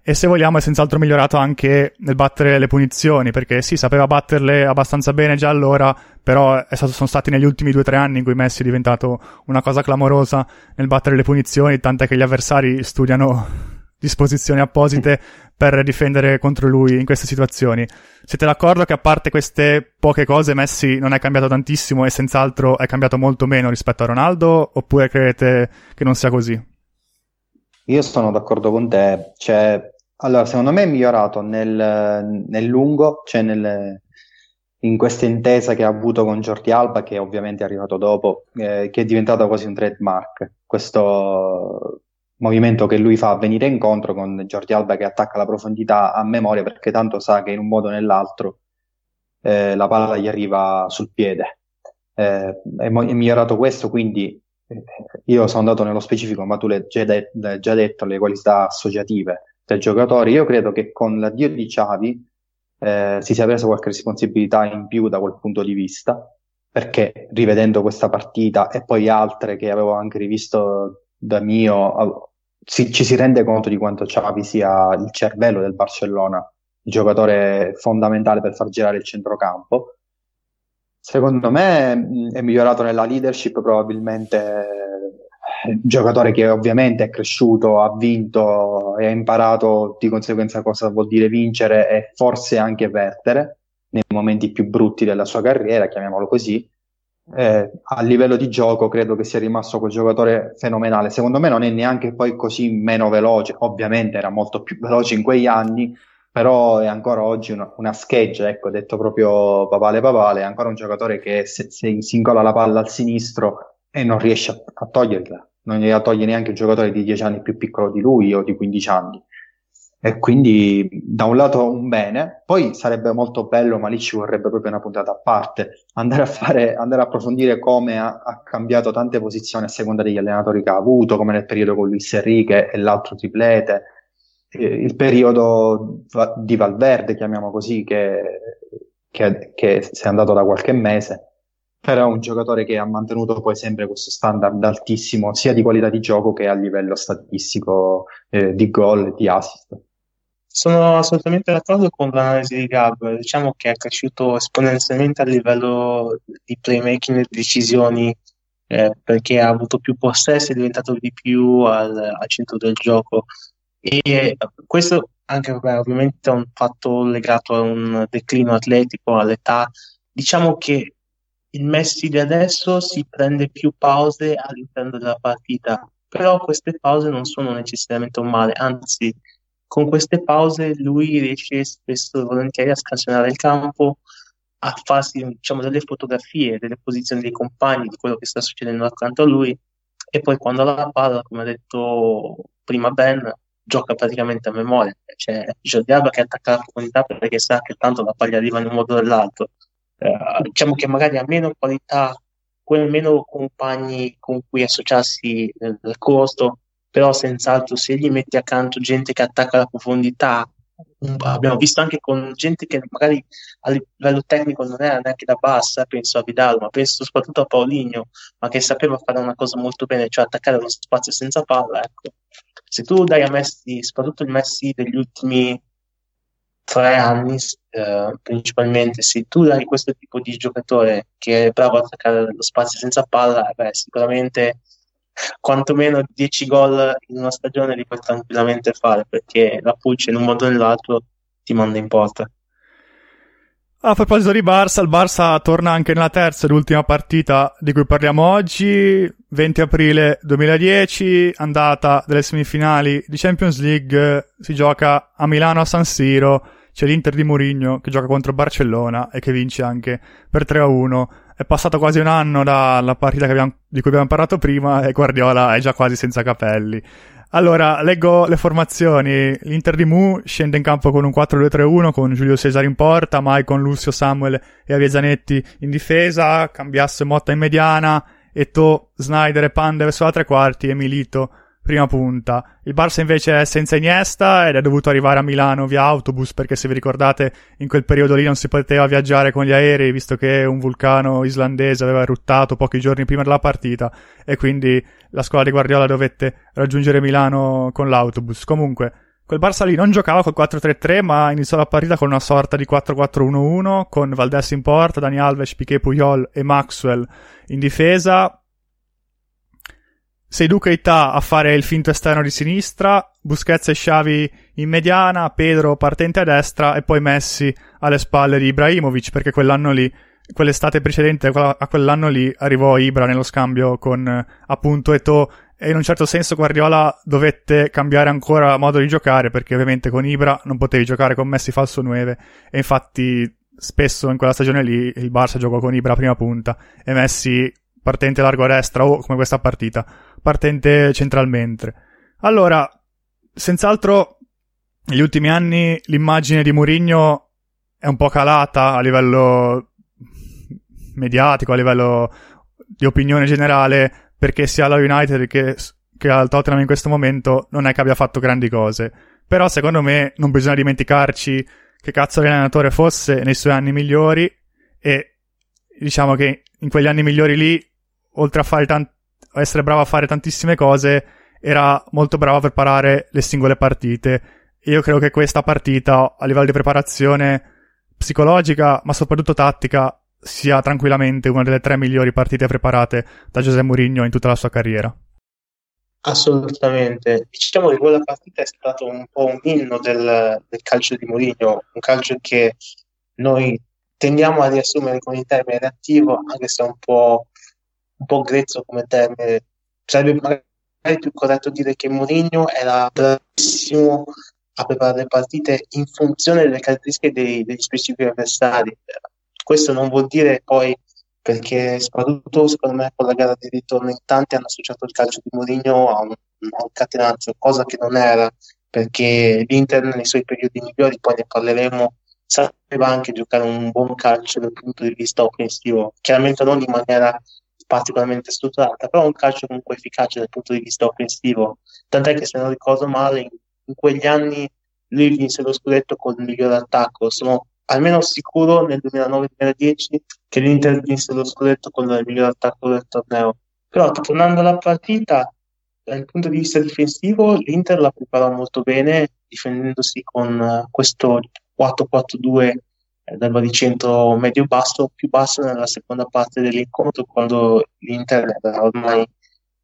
Speaker 1: e se vogliamo è senz'altro migliorato anche nel battere le punizioni, perché sì, sapeva batterle abbastanza bene già allora, però stato, sono stati negli ultimi due o tre anni in cui Messi è diventato una cosa clamorosa nel battere le punizioni, tant'è che gli avversari studiano disposizioni apposite per difendere contro lui in queste situazioni. Siete d'accordo che a parte queste poche cose Messi non è cambiato tantissimo e senz'altro è cambiato molto meno rispetto a Ronaldo, oppure credete che non sia così?
Speaker 3: Io sono d'accordo con te, cioè allora, secondo me è migliorato nel, nel lungo, cioè nel, in questa intesa che ha avuto con Jordi Alba, che ovviamente è arrivato dopo, eh, che è diventato quasi un trademark. Questo movimento che lui fa venire incontro con Jordi Alba che attacca la profondità a memoria perché tanto sa che in un modo o nell'altro eh, la palla gli arriva sul piede. Eh, è, mo- è, migliorato questo, quindi eh, io sono andato nello specifico, ma tu l'hai già, de- già detto, le qualità associative del giocatore. Io credo che con l'addio di Xavi eh, si sia presa qualche responsabilità in più da quel punto di vista, perché rivedendo questa partita e poi altre che avevo anche rivisto da mio, si, ci si rende conto di quanto Xavi sia il cervello del Barcellona, il giocatore fondamentale per far girare il centrocampo. Secondo me è migliorato nella leadership probabilmente giocatore che ovviamente è cresciuto, ha vinto e ha imparato di conseguenza cosa vuol dire vincere e forse anche perdere nei momenti più brutti della sua carriera, chiamiamolo così. Eh, a livello di gioco credo che sia rimasto quel giocatore fenomenale. Secondo me non è neanche poi così meno veloce, ovviamente era molto più veloce in quegli anni, però è ancora oggi una, una scheggia, ecco, detto proprio papale papale, è ancora un giocatore che se, se si incolla la palla al sinistro e non riesce a, a toglierla, non gliela toglie neanche un giocatore di 10 anni più piccolo di lui o di 15 anni. E quindi da un lato un bene, poi sarebbe molto bello, ma lì ci vorrebbe proprio una puntata a parte, andare a fare, andare a approfondire come ha, ha cambiato tante posizioni a seconda degli allenatori che ha avuto, come nel periodo con Luis Enrique e l'altro triplete, eh, il periodo di Valverde, chiamiamo così, che, che, che si è andato da qualche mese però un giocatore che ha mantenuto poi sempre questo standard altissimo sia di qualità di gioco che a livello statistico eh, di gol e di assist.
Speaker 2: Sono assolutamente d'accordo con l'analisi di Gab, diciamo che è cresciuto esponenzialmente a livello di playmaking e decisioni eh, perché ha avuto più possessi, è diventato di più al, al centro del gioco e questo anche vabbè, ovviamente è un fatto legato a un declino atletico, all'età. Diciamo che il Messi di adesso si prende più pause all'interno della partita, però queste pause non sono necessariamente un male, anzi con queste pause lui riesce spesso e volentieri a scansionare il campo, a farsi diciamo, delle fotografie delle posizioni dei compagni, di quello che sta succedendo accanto a lui e poi quando la palla, come ha detto prima Ben, gioca praticamente a memoria. C'è Jordi Alba che attacca la profondità perché sa che tanto la palla arriva in un modo o nell'altro. Eh, diciamo che magari ha meno qualità, quei meno compagni con cui associarsi nel, nel costo, però senz'altro se gli metti accanto gente che attacca la profondità, abbiamo visto anche con gente che magari a livello tecnico non era neanche da bassa, penso a Vidal, ma penso soprattutto a Paulinho, ma che sapeva fare una cosa molto bene, cioè attaccare lo spazio senza palla, ecco. Se tu dai a Messi, soprattutto il Messi degli ultimi tre anni, eh, principalmente, se tu dai questo tipo di giocatore che è bravo a attaccare lo spazio senza palla, beh, sicuramente quantomeno 10 gol in una stagione li puoi tranquillamente fare perché la Pulce in un modo o nell'altro ti manda in porta.
Speaker 1: A proposito di Barça, il Barça torna anche nella terza e l'ultima partita di cui parliamo oggi, 20 aprile 2010, andata delle semifinali di Champions League, si gioca a Milano a San Siro, c'è l'Inter di Mourinho che gioca contro Barcellona e che vince anche per 3-1 è passato quasi un anno dalla partita abbiamo, di cui abbiamo parlato prima e Guardiola è già quasi senza capelli. Allora, leggo le formazioni. L'Inter di Mu scende in campo con un 4-2-3-1 con Giulio Cesare in porta, Maicon, Lucio, Samuel e Aviezanetti in difesa, Cambiasso e Motta in mediana, Eto, Snyder e Pandev sulla tre quarti e Milito prima punta. Il Barça invece è senza Iniesta ed è dovuto arrivare a Milano via autobus perché se vi ricordate in quel periodo lì non si poteva viaggiare con gli aerei visto che un vulcano islandese aveva eruttato pochi giorni prima della partita e quindi la scuola di Guardiola dovette raggiungere Milano con l'autobus. Comunque, quel Barça lì non giocava col 4-3-3 ma iniziò la partita con una sorta di 4-4-1-1 con Valdés in porta, Dani Alves, Piquet Puyol e Maxwell in difesa sei Duca Ita a fare il finto esterno di sinistra, Busquets e Xavi in mediana, Pedro partente a destra e poi Messi alle spalle di Ibrahimovic perché quell'anno lì, quell'estate precedente a quell'anno lì arrivò Ibra nello scambio con appunto Eto e in un certo senso Guardiola dovette cambiare ancora modo di giocare perché ovviamente con Ibra non potevi giocare con Messi falso 9 e infatti spesso in quella stagione lì il Barça giocò con Ibra prima punta e Messi partente largo a destra o come questa partita, partente centralmente. Allora, senz'altro negli ultimi anni l'immagine di Mourinho è un po' calata a livello mediatico, a livello di opinione generale, perché sia alla United che, che al Tottenham in questo momento non è che abbia fatto grandi cose. Però secondo me non bisogna dimenticarci che cazzo l'allenatore fosse nei suoi anni migliori e diciamo che in quegli anni migliori lì oltre a tant- essere bravo a fare tantissime cose, era molto bravo a preparare le singole partite. E io credo che questa partita, a livello di preparazione psicologica, ma soprattutto tattica, sia tranquillamente una delle tre migliori partite preparate da Giuseppe Mourinho in tutta la sua carriera.
Speaker 2: Assolutamente. Diciamo che quella partita è stato un po' un inno del, del calcio di Mourinho, un calcio che noi tendiamo a riassumere con il termine reattivo, anche se è un po' un po' grezzo come termine. Sarebbe magari più corretto dire che Mourinho era bravissimo a preparare le partite in funzione delle caratteristiche dei, degli specifici avversari. Questo non vuol dire poi perché soprattutto secondo me con la gara di ritorno in tanti hanno associato il calcio di Mourinho a un, a un catenaccio, cosa che non era, perché l'Inter nei suoi periodi migliori, poi ne parleremo, sapeva anche giocare un buon calcio dal punto di vista offensivo, chiaramente non in maniera particolarmente strutturata, però un calcio comunque efficace dal punto di vista offensivo. Tant'è che se non ricordo male, in, in quegli anni lui vinse lo scudetto con il miglior attacco. Sono almeno sicuro nel 2009-2010 che l'Inter vinse lo scudetto con il miglior attacco del torneo. Però tornando alla partita, dal punto di vista difensivo, l'Inter la preparò molto bene, difendendosi con uh, questo 4-4-2 dal baricentro medio-basso più basso nella seconda parte dell'incontro quando l'Inter era ormai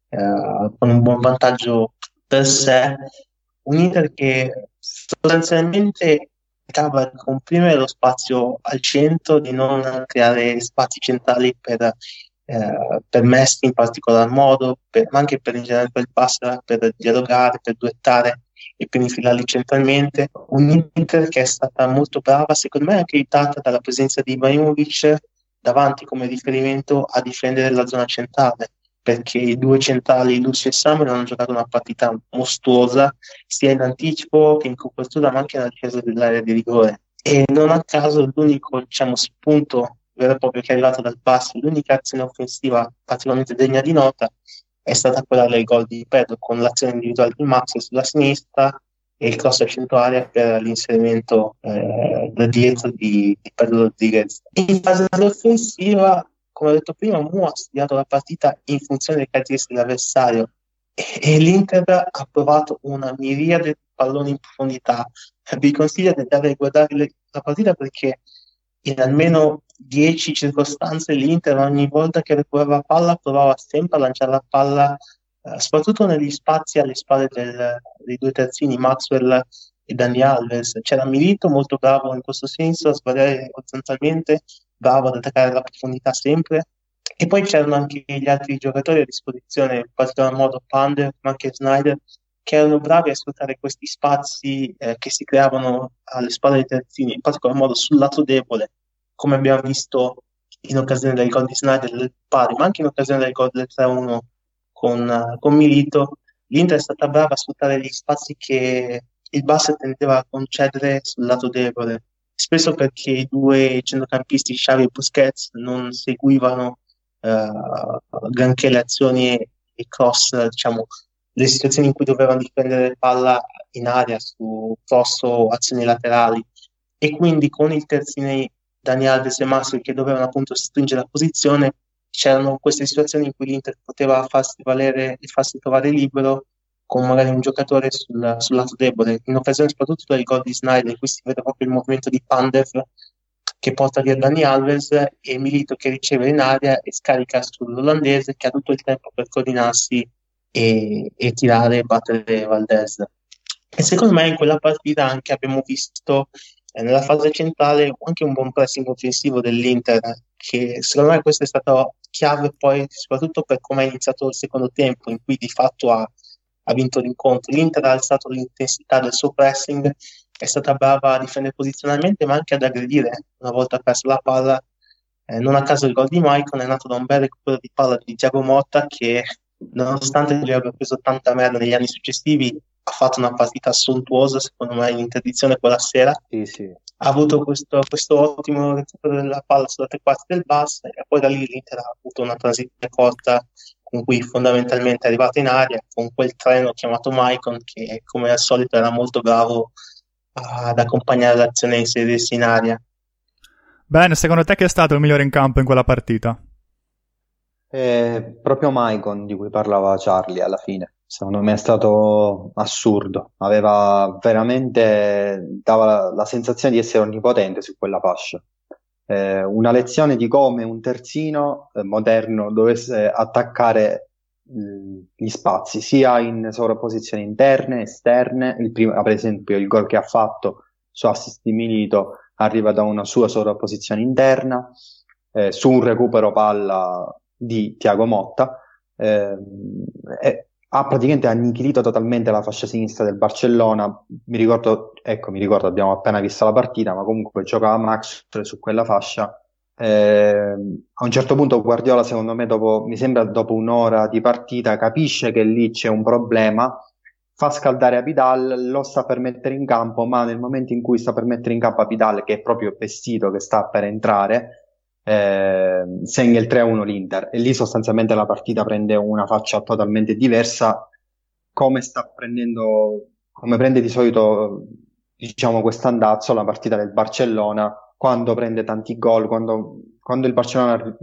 Speaker 2: eh, con un buon vantaggio per sé. Un Inter che sostanzialmente cercava di comprimere lo spazio al centro, di non creare spazi centrali per eh, per Messi in particolar modo, per, ma anche per in generale quel passo per dialogare, per duettare e per infilarli centralmente. Un Inter che è stata molto brava, secondo me anche aiutata dalla presenza di Ibrahimovic davanti come riferimento a difendere la zona centrale perché i due centrali, Lucio e Samuel, hanno giocato una partita mostruosa sia in anticipo che in copertura, ma anche nella difesa dell'area di rigore. E non a caso l'unico diciamo, spunto vero e proprio che è arrivato dal passo, l'unica azione offensiva particolarmente degna di nota è stata quella del gol di Pedro con l'azione individuale di Max sulla sinistra e il cross area per l'inserimento eh, da dietro di, di Pedro Rodriguez. In fase offensiva come ho detto prima, Mu ha studiato la partita in funzione delle caratteristiche dell'avversario e, e l'Inter ha provato una miriade di palloni in profondità. Vi consiglio di andare a guardare le, la partita perché in almeno 10 circostanze l'Inter ogni volta che recuperava palla provava sempre a lanciare la palla eh, soprattutto negli spazi alle spalle del, dei due terzini Maxwell e Dani Alves. C'era Milito molto bravo in questo senso a sbagliare orizzontalmente bravo ad attaccare la profondità sempre. E poi c'erano anche gli altri giocatori a disposizione, in particolar modo Pander, ma anche Snyder, che erano bravi a sfruttare questi spazi eh, che si creavano alle spalle dei terzini, in particolar modo sul lato debole, come abbiamo visto in occasione del gol di Snyder del pari, ma anche in occasione del gol del 3-1 con, uh, con Milito. L'Inter è stata brava a sfruttare gli spazi che il Basset tendeva a concedere sul lato debole spesso perché i due centrocampisti Xavi e Busquets non seguivano uh, granché le azioni e cross, diciamo, le situazioni in cui dovevano difendere palla in aria su cross o azioni laterali. E quindi con il terzine Dani Alves e Massimo che dovevano appunto stringere la posizione c'erano queste situazioni in cui l'Inter poteva farsi valere e farsi trovare libero con magari un giocatore sul, sul lato debole, in occasione soprattutto del gol di Snyder, cui si vede proprio il movimento di Pandev che porta via Dani Alves e Milito che riceve in aria e scarica sull'olandese che ha tutto il tempo per coordinarsi e, e tirare e battere Valdez. E secondo me in quella partita anche abbiamo visto eh, nella fase centrale anche un buon pressing offensivo dell'Inter, che secondo me questo è stato chiave poi soprattutto per come è iniziato il secondo tempo, in cui di fatto ha ha vinto l'incontro. L'Inter ha alzato l'intensità del suo pressing, è stata brava a difendere posizionalmente, ma anche ad aggredire una volta persa la palla. Eh, non a caso il gol di Maicon è nato da un bel recupero di palla di Thiago Motta che, nonostante gli abbia preso tanta merda negli anni successivi, ha fatto una partita sontuosa, secondo me, in interdizione quella sera.
Speaker 3: Sì, sì.
Speaker 2: Ha avuto questo, questo, ottimo recupero della palla sulla tre quarti del bus e poi da lì l'Inter ha avuto una transizione corta con cui fondamentalmente è arrivato in aria con quel treno chiamato Maicon che come al solito era molto bravo ad accompagnare l'azione e inserirsi in aria.
Speaker 1: Bene, secondo te chi è stato il migliore in campo in quella partita?
Speaker 3: Eh, proprio Maicon di cui parlava Charlie alla fine. Secondo me è stato assurdo. Aveva veramente dava la, la sensazione di essere onnipotente su quella fascia eh, una lezione di come un terzino eh, moderno dovesse attaccare gli spazi, sia in sovrapposizioni interne, esterne. Il primo, per esempio, il gol che ha fatto su assist di Milito arriva da una sua sovrapposizione interna, eh, su un recupero palla di Tiago Motta. Eh, ha praticamente annichilito totalmente la fascia sinistra del Barcellona. Mi ricordo, ecco, mi ricordo, abbiamo appena visto la partita, ma comunque giocava Max su quella fascia. Eh, a un certo punto Guardiola, secondo me, dopo, mi sembra dopo un'ora di partita, capisce che lì c'è un problema, fa scaldare Abidal, lo sta per mettere in campo, ma nel momento in cui sta per mettere in campo Abidal, che è proprio vestito, che sta per entrare, eh, segna il 3-1 l'Inter. E lì sostanzialmente la partita prende una faccia totalmente diversa. Come sta prendendo come prende di solito diciamo quest'andazzo la partita del Barcellona quando prende tanti gol quando, quando il Barcellona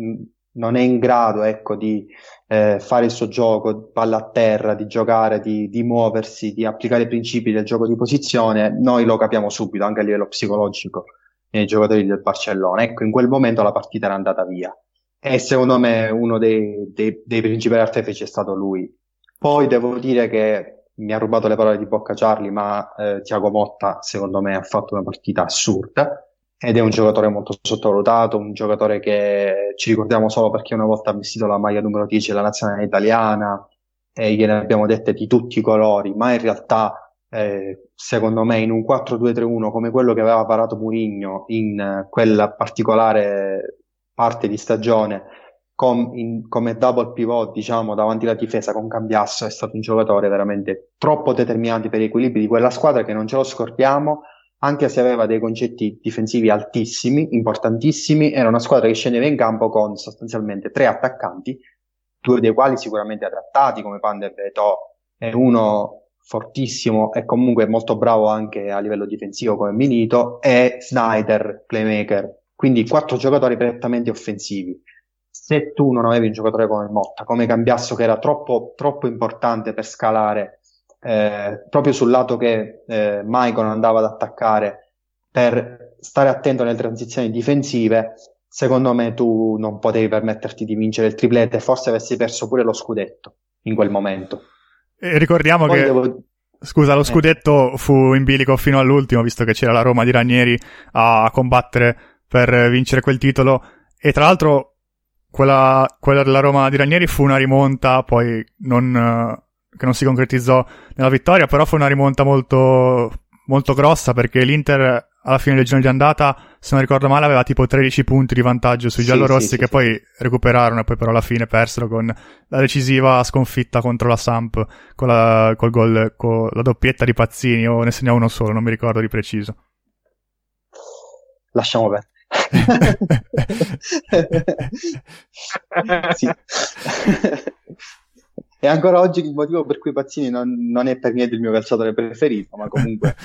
Speaker 3: non è in grado ecco, di eh, fare il suo gioco, palla a terra, di giocare, di, di, muoversi, di applicare i principi del gioco di posizione, noi lo capiamo subito anche a livello psicologico nei giocatori del Barcellona. Ecco, in quel momento la partita era andata via. E secondo me uno dei, dei, dei principali artefici è stato lui. Poi devo dire che mi ha rubato le parole di bocca Charlie, ma eh, Tiago Motta secondo me ha fatto una partita assurda. ed è un giocatore molto sottovalutato, un giocatore che ci ricordiamo solo perché una volta ha vestito la maglia numero 10 della nazionale italiana e gliene abbiamo dette di tutti i colori, ma in realtà eh, secondo me in un 4-2-3-1 come quello che aveva parato Mourinho in eh, quella particolare parte di stagione com, in, come double pivot diciamo davanti alla difesa con Cambiasso è stato un giocatore veramente troppo determinante per gli equilibri di quella squadra che non ce lo scordiamo anche se aveva dei concetti difensivi altissimi, importantissimi, era una squadra che scendeva in campo con sostanzialmente tre attaccanti, due dei quali sicuramente adattati come Pander Beto e uno fortissimo e comunque molto bravo anche a livello difensivo come Minito e Snyder, playmaker, quindi quattro giocatori prettamente offensivi. Se tu non avevi un giocatore come Motta, come Cambiasso che era troppo, troppo importante per scalare eh, proprio sul lato che eh, Maicon andava ad attaccare per stare attento nelle transizioni difensive, secondo me tu non potevi permetterti di vincere il triplete, forse avessi perso pure lo scudetto in quel momento.
Speaker 1: E ricordiamo Poi che... Devo... Scusa, lo eh. scudetto eh. fu in bilico fino all'ultimo, visto che c'era la Roma di Ranieri a combattere per vincere quel titolo. E tra l'altro, quella, quella della Roma di Ranieri fu una rimonta, poi non, che non si concretizzò nella vittoria, però fu una rimonta molto, molto grossa perché l'Inter alla fine del girone di andata, se non ricordo male, aveva tipo 13 punti di vantaggio sui sì, giallorossi sì, che sì, poi recuperarono e poi però alla fine persero con la decisiva sconfitta contro la Samp con la, col gol, con la doppietta di Pazzini o ne segnò uno solo, non mi ricordo di preciso.
Speaker 3: Lasciamo perdere. sì. E ancora oggi il motivo per cui Pazzini non, non è per niente il mio calciatore preferito, ma comunque...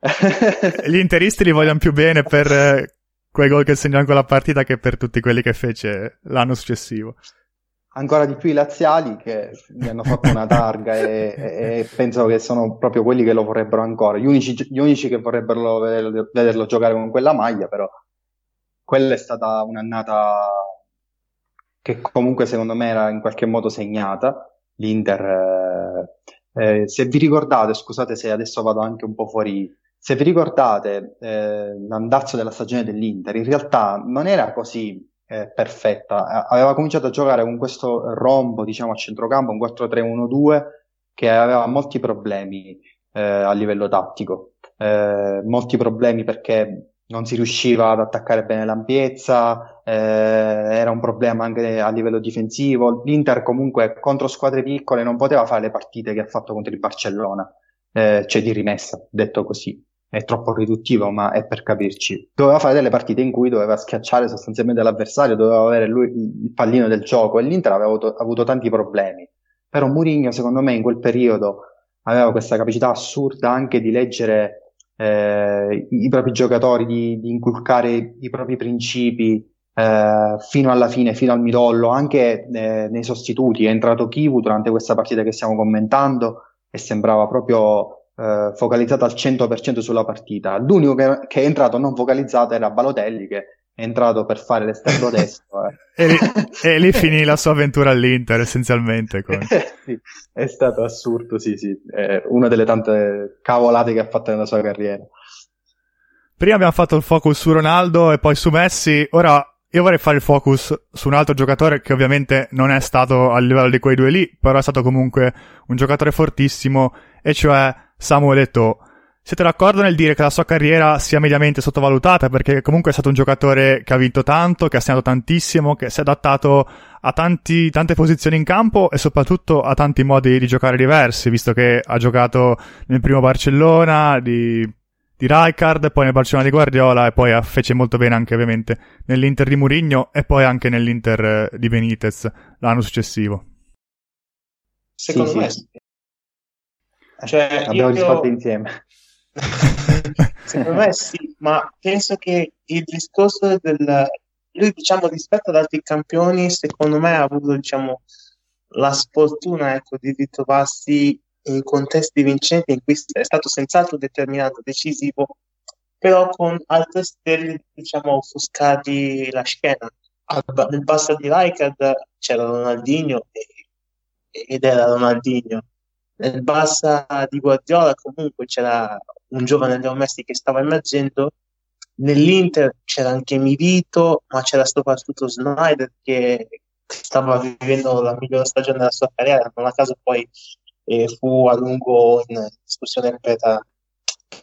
Speaker 1: Gli interisti li vogliono più bene per eh, quei gol che segnò in quella partita che per tutti quelli che fece l'anno successivo.
Speaker 3: Ancora di più i laziali che gli hanno fatto una targa e, e, penso che sono proprio quelli che lo vorrebbero ancora. Gli unici, gli unici che vorrebbero vederlo, vederlo giocare con quella maglia, però quella è stata un'annata che comunque secondo me era in qualche modo segnata l'Inter. Eh, eh, se vi ricordate, scusate se adesso vado anche un po' fuori, se vi ricordate eh, l'andazzo della stagione dell'Inter, in realtà non era così eh, perfetta. Aveva cominciato a giocare con questo rombo, diciamo, a centrocampo, un 4-3-1-2, che aveva molti problemi eh, a livello tattico. Eh, molti problemi perché non si riusciva ad attaccare bene l'ampiezza, eh, era un problema anche a livello difensivo. L'Inter comunque contro squadre piccole non poteva fare le partite che ha fatto contro il Barcellona, eh, cioè di rimessa, detto così. È troppo riduttivo, ma è per capirci. Doveva fare delle partite in cui doveva schiacciare sostanzialmente l'avversario, doveva avere lui il pallino del gioco e l'Inter aveva avuto, avuto tanti problemi. Però Mourinho, secondo me, in quel periodo aveva questa capacità assurda anche di leggere eh, i propri giocatori, di, di, inculcare i propri principi eh, fino alla fine, fino al midollo, anche eh, nei sostituti. È entrato Kivu durante questa partita che stiamo commentando e sembrava proprio eh, focalizzato al 100% sulla partita. L'unico che, che, è entrato non focalizzato era Balotelli che è entrato per fare l'esterno destro. Eh.
Speaker 1: e, lì, e, lì, finì la sua avventura all'Inter essenzialmente. Con...
Speaker 3: sì, è stato assurdo, sì, sì. È una delle tante cavolate che ha fatto nella sua carriera.
Speaker 1: Prima abbiamo fatto il focus su Ronaldo e poi su Messi, ora io vorrei fare il focus su un altro giocatore che ovviamente non è stato a livello di quei due lì, però è stato comunque un giocatore fortissimo, e cioè Samuel Eto'o siete d'accordo nel dire che la sua carriera sia mediamente sottovalutata? Perché comunque è stato un giocatore che ha vinto tanto, che ha segnato tantissimo, che si è adattato a tanti, tante posizioni in campo e soprattutto a tanti modi di giocare diversi, visto che ha giocato nel primo Barcellona di, di Rijkaard, poi nel Barcellona di Guardiola e poi fece molto bene anche ovviamente nell'Inter di Mourinho e poi anche nell'Inter di Benitez l'anno successivo.
Speaker 2: Secondo sì, me sì.
Speaker 3: Cioè, abbiamo io... risposto insieme.
Speaker 2: Secondo me sì, ma penso che il discorso del... Lui, diciamo, rispetto ad altri campioni, secondo me ha avuto, diciamo, la sfortuna, ecco, di ritrovarsi in contesti vincenti in cui è stato senz'altro determinato, decisivo, però con altre stelle, diciamo, offuscati la scena. Nel basso di Rijkaard c'era Ronaldinho ed era Ronaldinho. Nel Barça di Guardiola comunque c'era un giovane Leo Messi che stava emergendo, nell'Inter c'era anche Milito, ma c'era soprattutto Snyder che stava vivendo la migliore stagione della sua carriera, non a caso poi eh, fu a lungo in discussione per,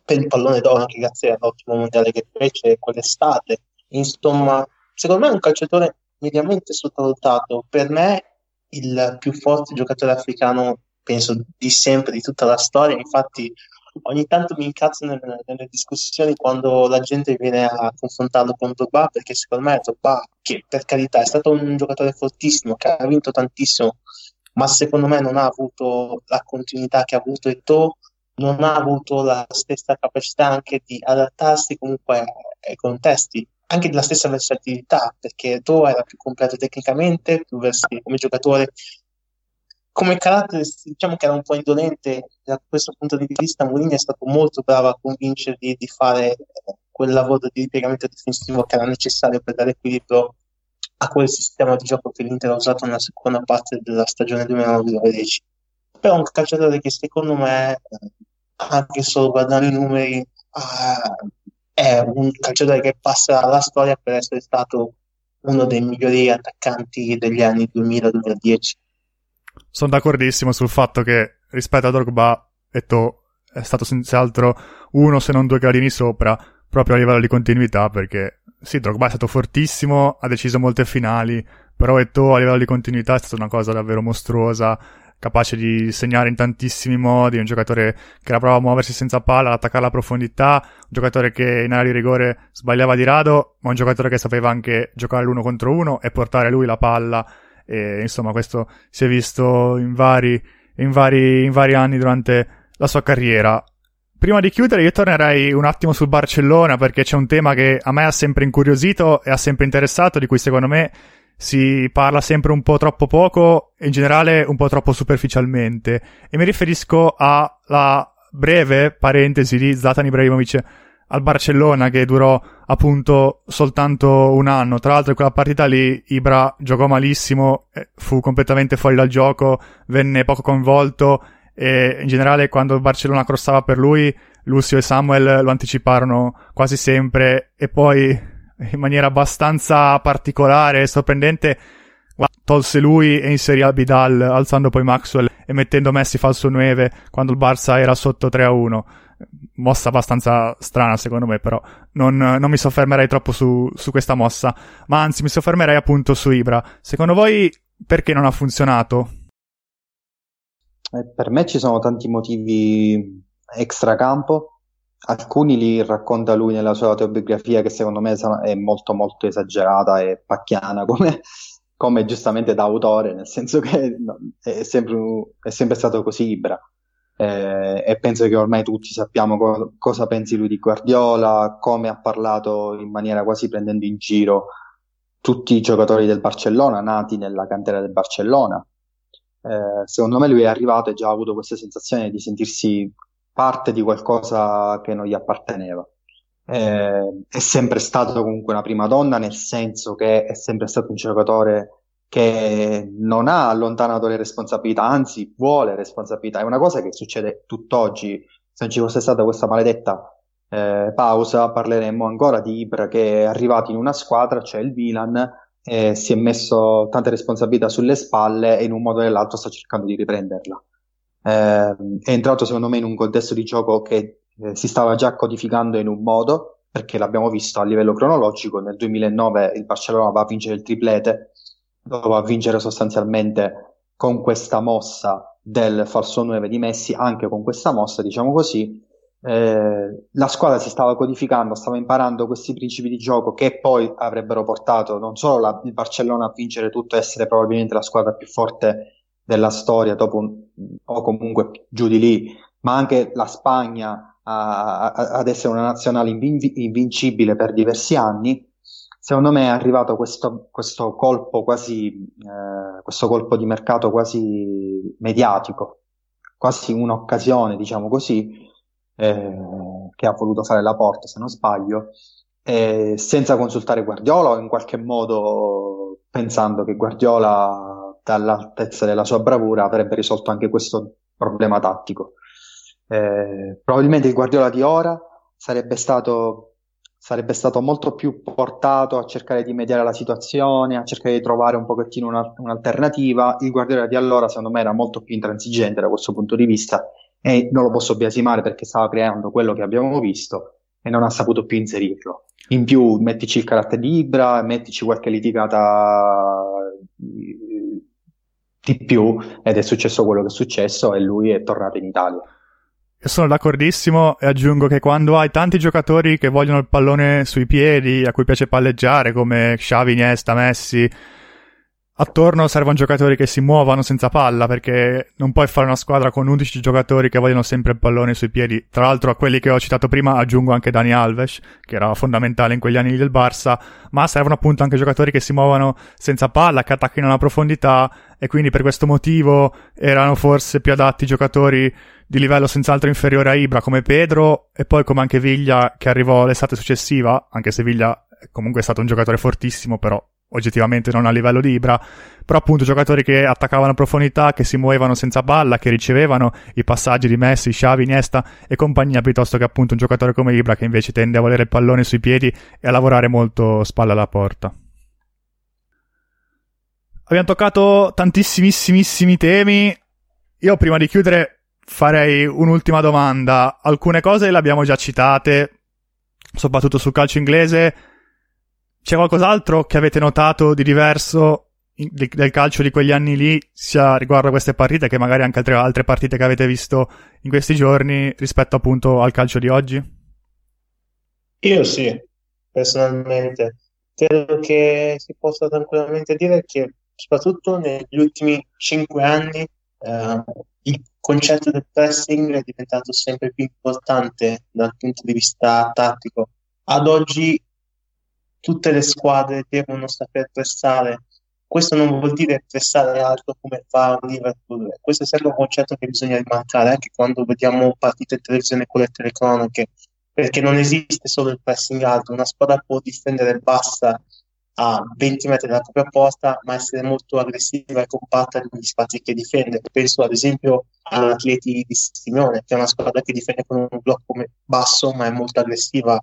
Speaker 2: per il pallone d'oro anche grazie all'ottimo mondiale che fece quell'estate. Insomma, secondo me è un calciatore mediamente sottovalutato. Per me il più forte giocatore africano, penso, di sempre, di tutta la storia. Infatti, ogni tanto mi incazzo nelle, nelle discussioni quando la gente viene a confrontarlo con Drogba, perché secondo me Drogba, che per carità è stato un giocatore fortissimo, che ha vinto tantissimo, ma secondo me non ha avuto la continuità che ha avuto Eto'o, non ha avuto la stessa capacità anche di adattarsi comunque ai contesti anche della stessa versatilità, perché Eto'o era più completo tecnicamente, più versatile come giocatore. Come carattere, diciamo che era un po' indolente, da questo punto di vista Mourinho è stato molto bravo a convincerli di fare quel lavoro di ripiegamento difensivo che era necessario per dare equilibrio a quel sistema di gioco che l'Inter ha usato nella seconda parte della stagione 2009-2010. Però un calciatore che secondo me, anche solo guardando i numeri, è un calciatore che passa alla storia per essere stato uno dei migliori attaccanti degli anni 2000-2010.
Speaker 1: Sono d'accordissimo sul fatto che rispetto a Drogba Eto è stato senz'altro uno se non due gradini sopra proprio a livello di continuità perché sì, Drogba è stato fortissimo, ha deciso molte finali, però Eto a livello di continuità è stata una cosa davvero mostruosa capace di segnare in tantissimi modi, un giocatore che era bravo a muoversi senza palla, ad attaccare la profondità, un giocatore che in area di rigore sbagliava di rado, ma un giocatore che sapeva anche giocare l'uno contro uno e portare lui la palla. E insomma, questo si è visto in vari, in vari, in vari anni durante la sua carriera. Prima di chiudere, io tornerei un attimo sul Barcellona perché c'è un tema che a me ha sempre incuriosito e ha sempre interessato, di cui secondo me si parla sempre un po' troppo poco e in generale un po' troppo superficialmente. E mi riferisco alla breve parentesi di Zlatan Ibrahimovic al Barcellona che durò appunto soltanto un anno. Tra l'altro in quella partita lì Ibra giocò malissimo, fu completamente fuori dal gioco, venne poco coinvolto e in generale quando il Barcellona crossava per lui, Lucio e Samuel lo anticiparono quasi sempre e poi in maniera abbastanza particolare e sorprendente tolse lui e inserì Abidal alzando poi Maxwell e mettendo Messi falso 9 quando il Barça era sotto 3 a 1 mossa abbastanza strana secondo me però non, non mi soffermerei troppo su, su, questa mossa ma anzi mi soffermerei appunto su Ibra secondo voi perché non ha funzionato?
Speaker 3: Eh, per me ci sono tanti motivi extracampo alcuni li racconta lui nella sua autobiografia che secondo me è molto molto esagerata e pacchiana come, come giustamente da autore, nel senso che è sempre, è sempre stato così Ibra. Eh, e penso che ormai tutti sappiamo co- cosa pensi lui di Guardiola, come ha parlato in maniera quasi prendendo in giro tutti i giocatori del Barcellona, nati nella cantera del Barcellona. Eh, secondo me lui è arrivato e già ha avuto questa sensazione di sentirsi parte di qualcosa che non gli apparteneva. Eh, è sempre stato comunque una prima donna, nel senso che è sempre stato un giocatore che non ha allontanato le responsabilità, anzi vuole responsabilità. È una cosa che succede tutt'oggi. Se non ci fosse stata questa maledetta eh, pausa, parleremmo ancora di Ibra che è arrivato in una squadra, cioè il Milan, e si è messo tante responsabilità sulle spalle e in un modo o nell'altro sta cercando di riprenderla eh, è entrato secondo me in un contesto di gioco che eh, si stava già codificando in un modo, perché l'abbiamo visto a livello cronologico, nel 2009 il Barcellona va a vincere il triplete, lo va a vincere sostanzialmente con questa mossa del falso 9 di Messi, anche con questa mossa, diciamo così, eh, la squadra si stava codificando, stava imparando questi principi di gioco che poi avrebbero portato non solo la, il Barcellona a vincere tutto e essere probabilmente la squadra più forte della storia un, o comunque giù di lì, ma anche la Spagna a, a, ad essere una nazionale invin- invincibile per diversi anni, secondo me è arrivato questo, questo colpo quasi, eh, questo colpo di mercato quasi mediatico, quasi un'occasione, diciamo così, eh, che ha voluto fare la porta, se non sbaglio, eh, senza consultare Guardiola o in qualche modo pensando che Guardiola all'altezza della sua bravura avrebbe risolto anche questo problema tattico. Eh, probabilmente il Guardiola di ora sarebbe stato sarebbe stato molto più portato a cercare di mediare la situazione, a cercare di trovare un pochettino una, un'alternativa. Il Guardiola di allora, secondo me, era molto più intransigente da questo punto di vista e non lo posso biasimare perché stava creando quello che abbiamo visto e non ha saputo più inserirlo. In più, mettici il carattere di Ibra, mettici qualche litigata di più ed è successo quello che è successo e lui è tornato in Italia.
Speaker 1: Sono d'accordissimo e aggiungo che quando hai tanti giocatori che vogliono il pallone sui piedi, a cui piace palleggiare, come Xavi, Iniesta, Messi, attorno servono giocatori che si muovano senza palla perché non puoi fare una squadra con 11 giocatori che vogliono sempre il pallone sui piedi. Tra l'altro a quelli che ho citato prima aggiungo anche Dani Alves, che era fondamentale in quegli anni del Barça, ma servono appunto anche giocatori che si muovono senza palla, che attacchino la profondità e quindi per questo motivo erano forse più adatti giocatori di livello senz'altro inferiore a Ibra come Pedro e poi come anche Viglia che arrivò l'estate successiva, anche se Viglia comunque è stato un giocatore fortissimo, però oggettivamente non a livello di Ibra, però appunto giocatori che attaccavano a profondità, che si muovevano senza palla, che ricevevano i passaggi di Messi, Xavi, Iniesta e compagnia, piuttosto che appunto un giocatore come Ibra che invece tende a volere il pallone sui piedi e a lavorare molto spalla alla porta. Abbiamo toccato tantissimissimi temi. Io prima di chiudere farei un'ultima domanda. Alcune cose le abbiamo già citate, soprattutto sul calcio inglese. C'è qualcos'altro che avete notato di diverso del calcio di quegli anni lì, sia riguardo a queste partite che magari anche altre, altre partite che avete visto in questi giorni rispetto appunto al calcio di oggi?
Speaker 2: Io sì, personalmente. Credo che si possa tranquillamente dire che soprattutto negli ultimi cinque anni eh, il concetto del pressing è diventato sempre più importante dal punto di vista tattico. Ad oggi tutte le squadre devono saper pressare. Questo non vuol dire pressare alto come fa un Liverpool. Questo è sempre un concetto che bisogna rimarcare anche quando vediamo partite in televisione con le telecronache, perché non esiste solo il pressing alto. Una squadra può difendere bassa a 20 metri dalla propria porta, ma essere molto aggressiva e compatta negli spazi che difende. Penso ad esempio all'Atleti di Simeone, che è una squadra che difende con un blocco basso, ma è molto aggressiva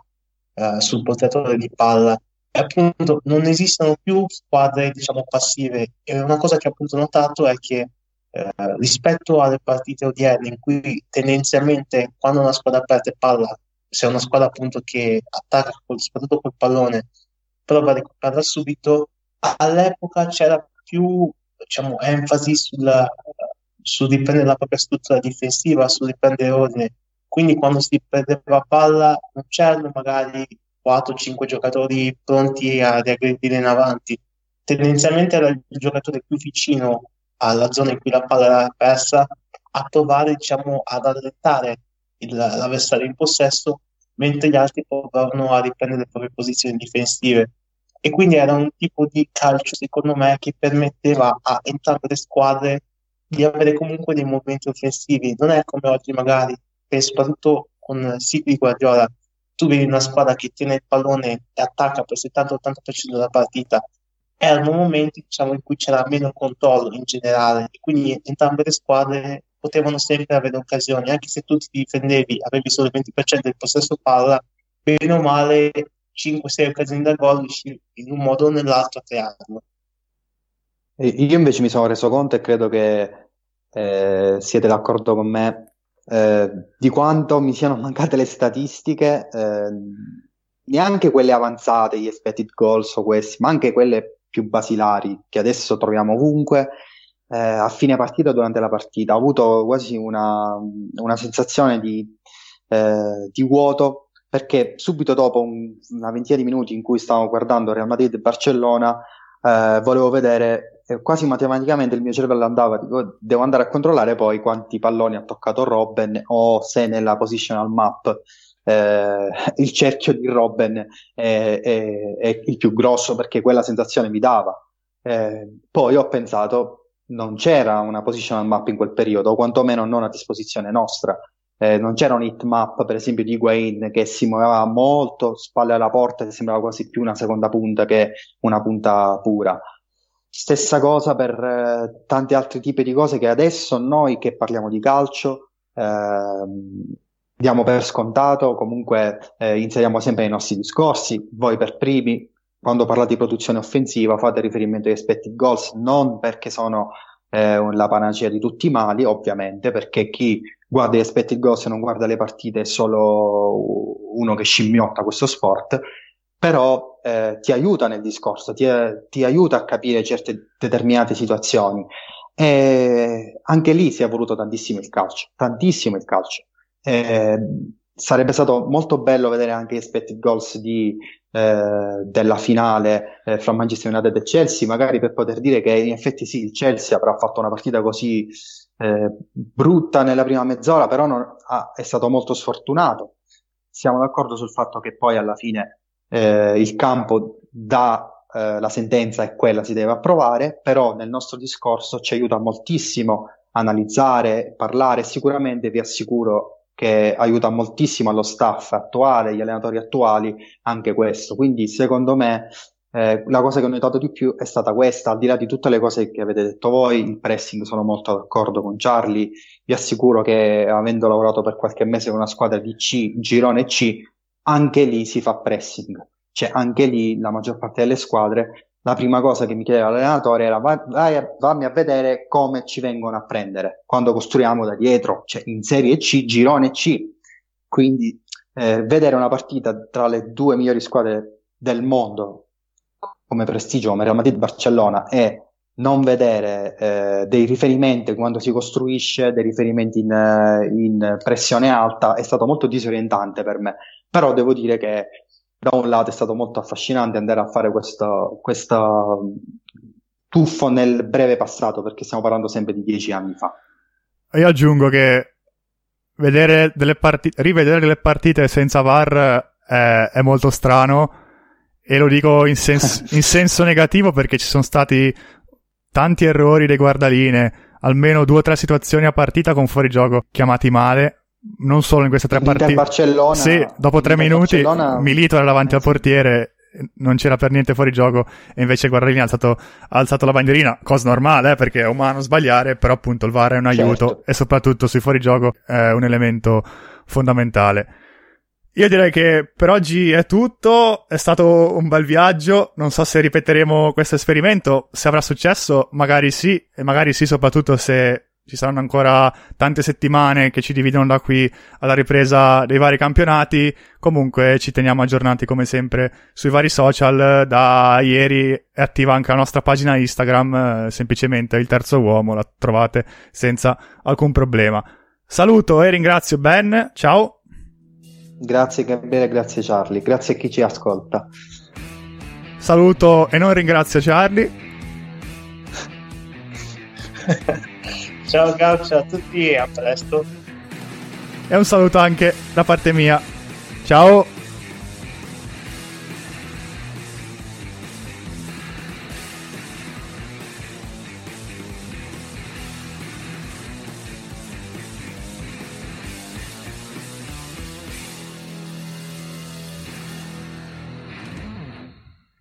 Speaker 2: eh, sul portatore di palla. E appunto non esistono più squadre, diciamo, passive. E una cosa che ho appunto notato è che eh, rispetto alle partite odierne, in cui tendenzialmente quando una squadra perde palla, se è una squadra appunto che attacca soprattutto col pallone, prova a recuperarla subito. All'epoca c'era più diciamo, enfasi sul, sul riprendere la propria struttura difensiva, sul riprendere ordine. Quindi quando si perdeva palla non c'erano magari 4-5 giocatori pronti a riaggredire in avanti. Tendenzialmente era il giocatore più vicino alla zona in cui la palla era persa a provare diciamo, ad allentare l'avversario in possesso mentre gli altri provavano a riprendere le proprie posizioni difensive. E quindi era un tipo di calcio, secondo me, che permetteva a entrambe le squadre di avere comunque dei movimenti offensivi. Non è come oggi, magari, e soprattutto con Sigli Guardiola, tu vedi una squadra che tiene il pallone e attacca per il 70-80% della partita. Erano momenti diciamo, in cui c'era meno controllo in generale, quindi entrambe le squadre potevano sempre avere occasioni, anche se tu ti difendevi, avevi solo il 20% del possesso palla, bene o male 5-6 occasioni da gol in un modo o nell'altro a crearlo.
Speaker 3: Io invece mi sono reso conto e credo che eh, siete d'accordo con me eh, di quanto mi siano mancate le statistiche, eh, neanche quelle avanzate, gli expected goals o questi, ma anche quelle più basilari che adesso troviamo ovunque eh, a fine partita durante la partita. Ho avuto quasi una, una sensazione di, eh, di, vuoto perché subito dopo un, una ventina di minuti in cui stavo guardando Real Madrid e Barcellona eh, volevo vedere eh, quasi matematicamente il mio cervello andava dico, devo andare a controllare poi quanti palloni ha toccato Robben o se nella positional map eh, il cerchio di Robben è, è, è, il più grosso perché quella sensazione mi dava. Eh, poi ho pensato, non c'era una positional map in quel periodo, o quantomeno non a disposizione nostra. Eh, non c'era un hit map, per esempio, di Higuain che si muoveva molto, spalle alla porta, che sembrava quasi più una seconda punta che una punta pura. Stessa cosa per eh, tanti altri tipi di cose che adesso noi che parliamo di calcio eh, diamo per scontato, comunque eh, inseriamo sempre nei nostri discorsi, voi per primi, quando parlate di produzione offensiva fate riferimento agli expected goals, non perché sono eh, la panacea di tutti i mali, ovviamente, perché chi guarda gli expected goals e non guarda le partite è solo uno che scimmiotta questo sport, però eh, ti aiuta nel discorso, ti, ti aiuta a capire certe determinate situazioni. E anche lì si è voluto tantissimo il calcio, tantissimo il calcio. Eh, sarebbe stato molto bello vedere anche gli expected goals di, eh, della finale eh, fra Manchester United e Chelsea, magari per poter dire che in effetti sì, il Chelsea avrà fatto una partita così eh, brutta nella prima mezz'ora, però non, ah, è stato molto sfortunato. Siamo d'accordo sul fatto che poi alla fine eh, il campo dà eh, la sentenza è quella, si deve approvare, però nel nostro discorso ci aiuta moltissimo analizzare, parlare, sicuramente vi assicuro che aiuta moltissimo allo staff attuale, agli allenatori attuali, anche questo. Quindi secondo me eh, la cosa che ho notato di più è stata questa, al di là di tutte le cose che avete detto voi, il pressing sono molto d'accordo con Charlie, vi assicuro che avendo lavorato per qualche mese con una squadra di C, girone C, anche lì si fa pressing, cioè anche lì la maggior parte delle squadre la prima cosa che mi chiedeva l'allenatore era vai, vai a, vammi a vedere come ci vengono a prendere quando costruiamo da dietro, cioè in Serie C, girone C. Quindi eh, vedere una partita tra le due migliori squadre del mondo come prestigio, come Real Madrid Barcellona e non vedere eh, dei riferimenti quando si costruisce, dei riferimenti in, eh, in pressione alta è stato molto disorientante per me. Però devo dire che da un lato è stato molto affascinante andare a fare questo, questo tuffo nel breve passato, perché stiamo parlando sempre di dieci anni fa.
Speaker 1: Io aggiungo che vedere delle partite, rivedere delle partite senza VAR è, è molto strano e lo dico in, sens- in senso negativo perché ci sono stati tanti errori dei guardaline, almeno due o tre situazioni a partita con fuorigioco chiamati male non solo in queste tre partite.
Speaker 3: Barcellona,
Speaker 1: sì, dopo tre minuti Barcellona... Milito era davanti al portiere, non c'era per niente fuori gioco e invece Guardarini ha alzato, ha alzato la bandierina, cosa normale eh, perché è umano sbagliare, però appunto il VAR è un aiuto certo. e soprattutto sui fuorigioco è un elemento fondamentale. Io direi che per oggi è tutto, è stato un bel viaggio, non so se ripeteremo questo esperimento, se avrà successo, magari sì, e magari sì soprattutto se ci saranno ancora tante settimane che ci dividono da qui alla ripresa dei vari campionati. Comunque ci teniamo aggiornati come sempre sui vari social. Da ieri è attiva anche la nostra pagina Instagram, eh, semplicemente il terzo uomo, la trovate senza alcun problema. Saluto e ringrazio Ben, ciao.
Speaker 3: Grazie Gabriele, grazie Charlie, grazie a chi ci ascolta.
Speaker 1: Saluto e non ringrazio Charlie.
Speaker 2: Ciao Gaucia a tutti e a presto.
Speaker 1: E un saluto anche da parte mia. Ciao!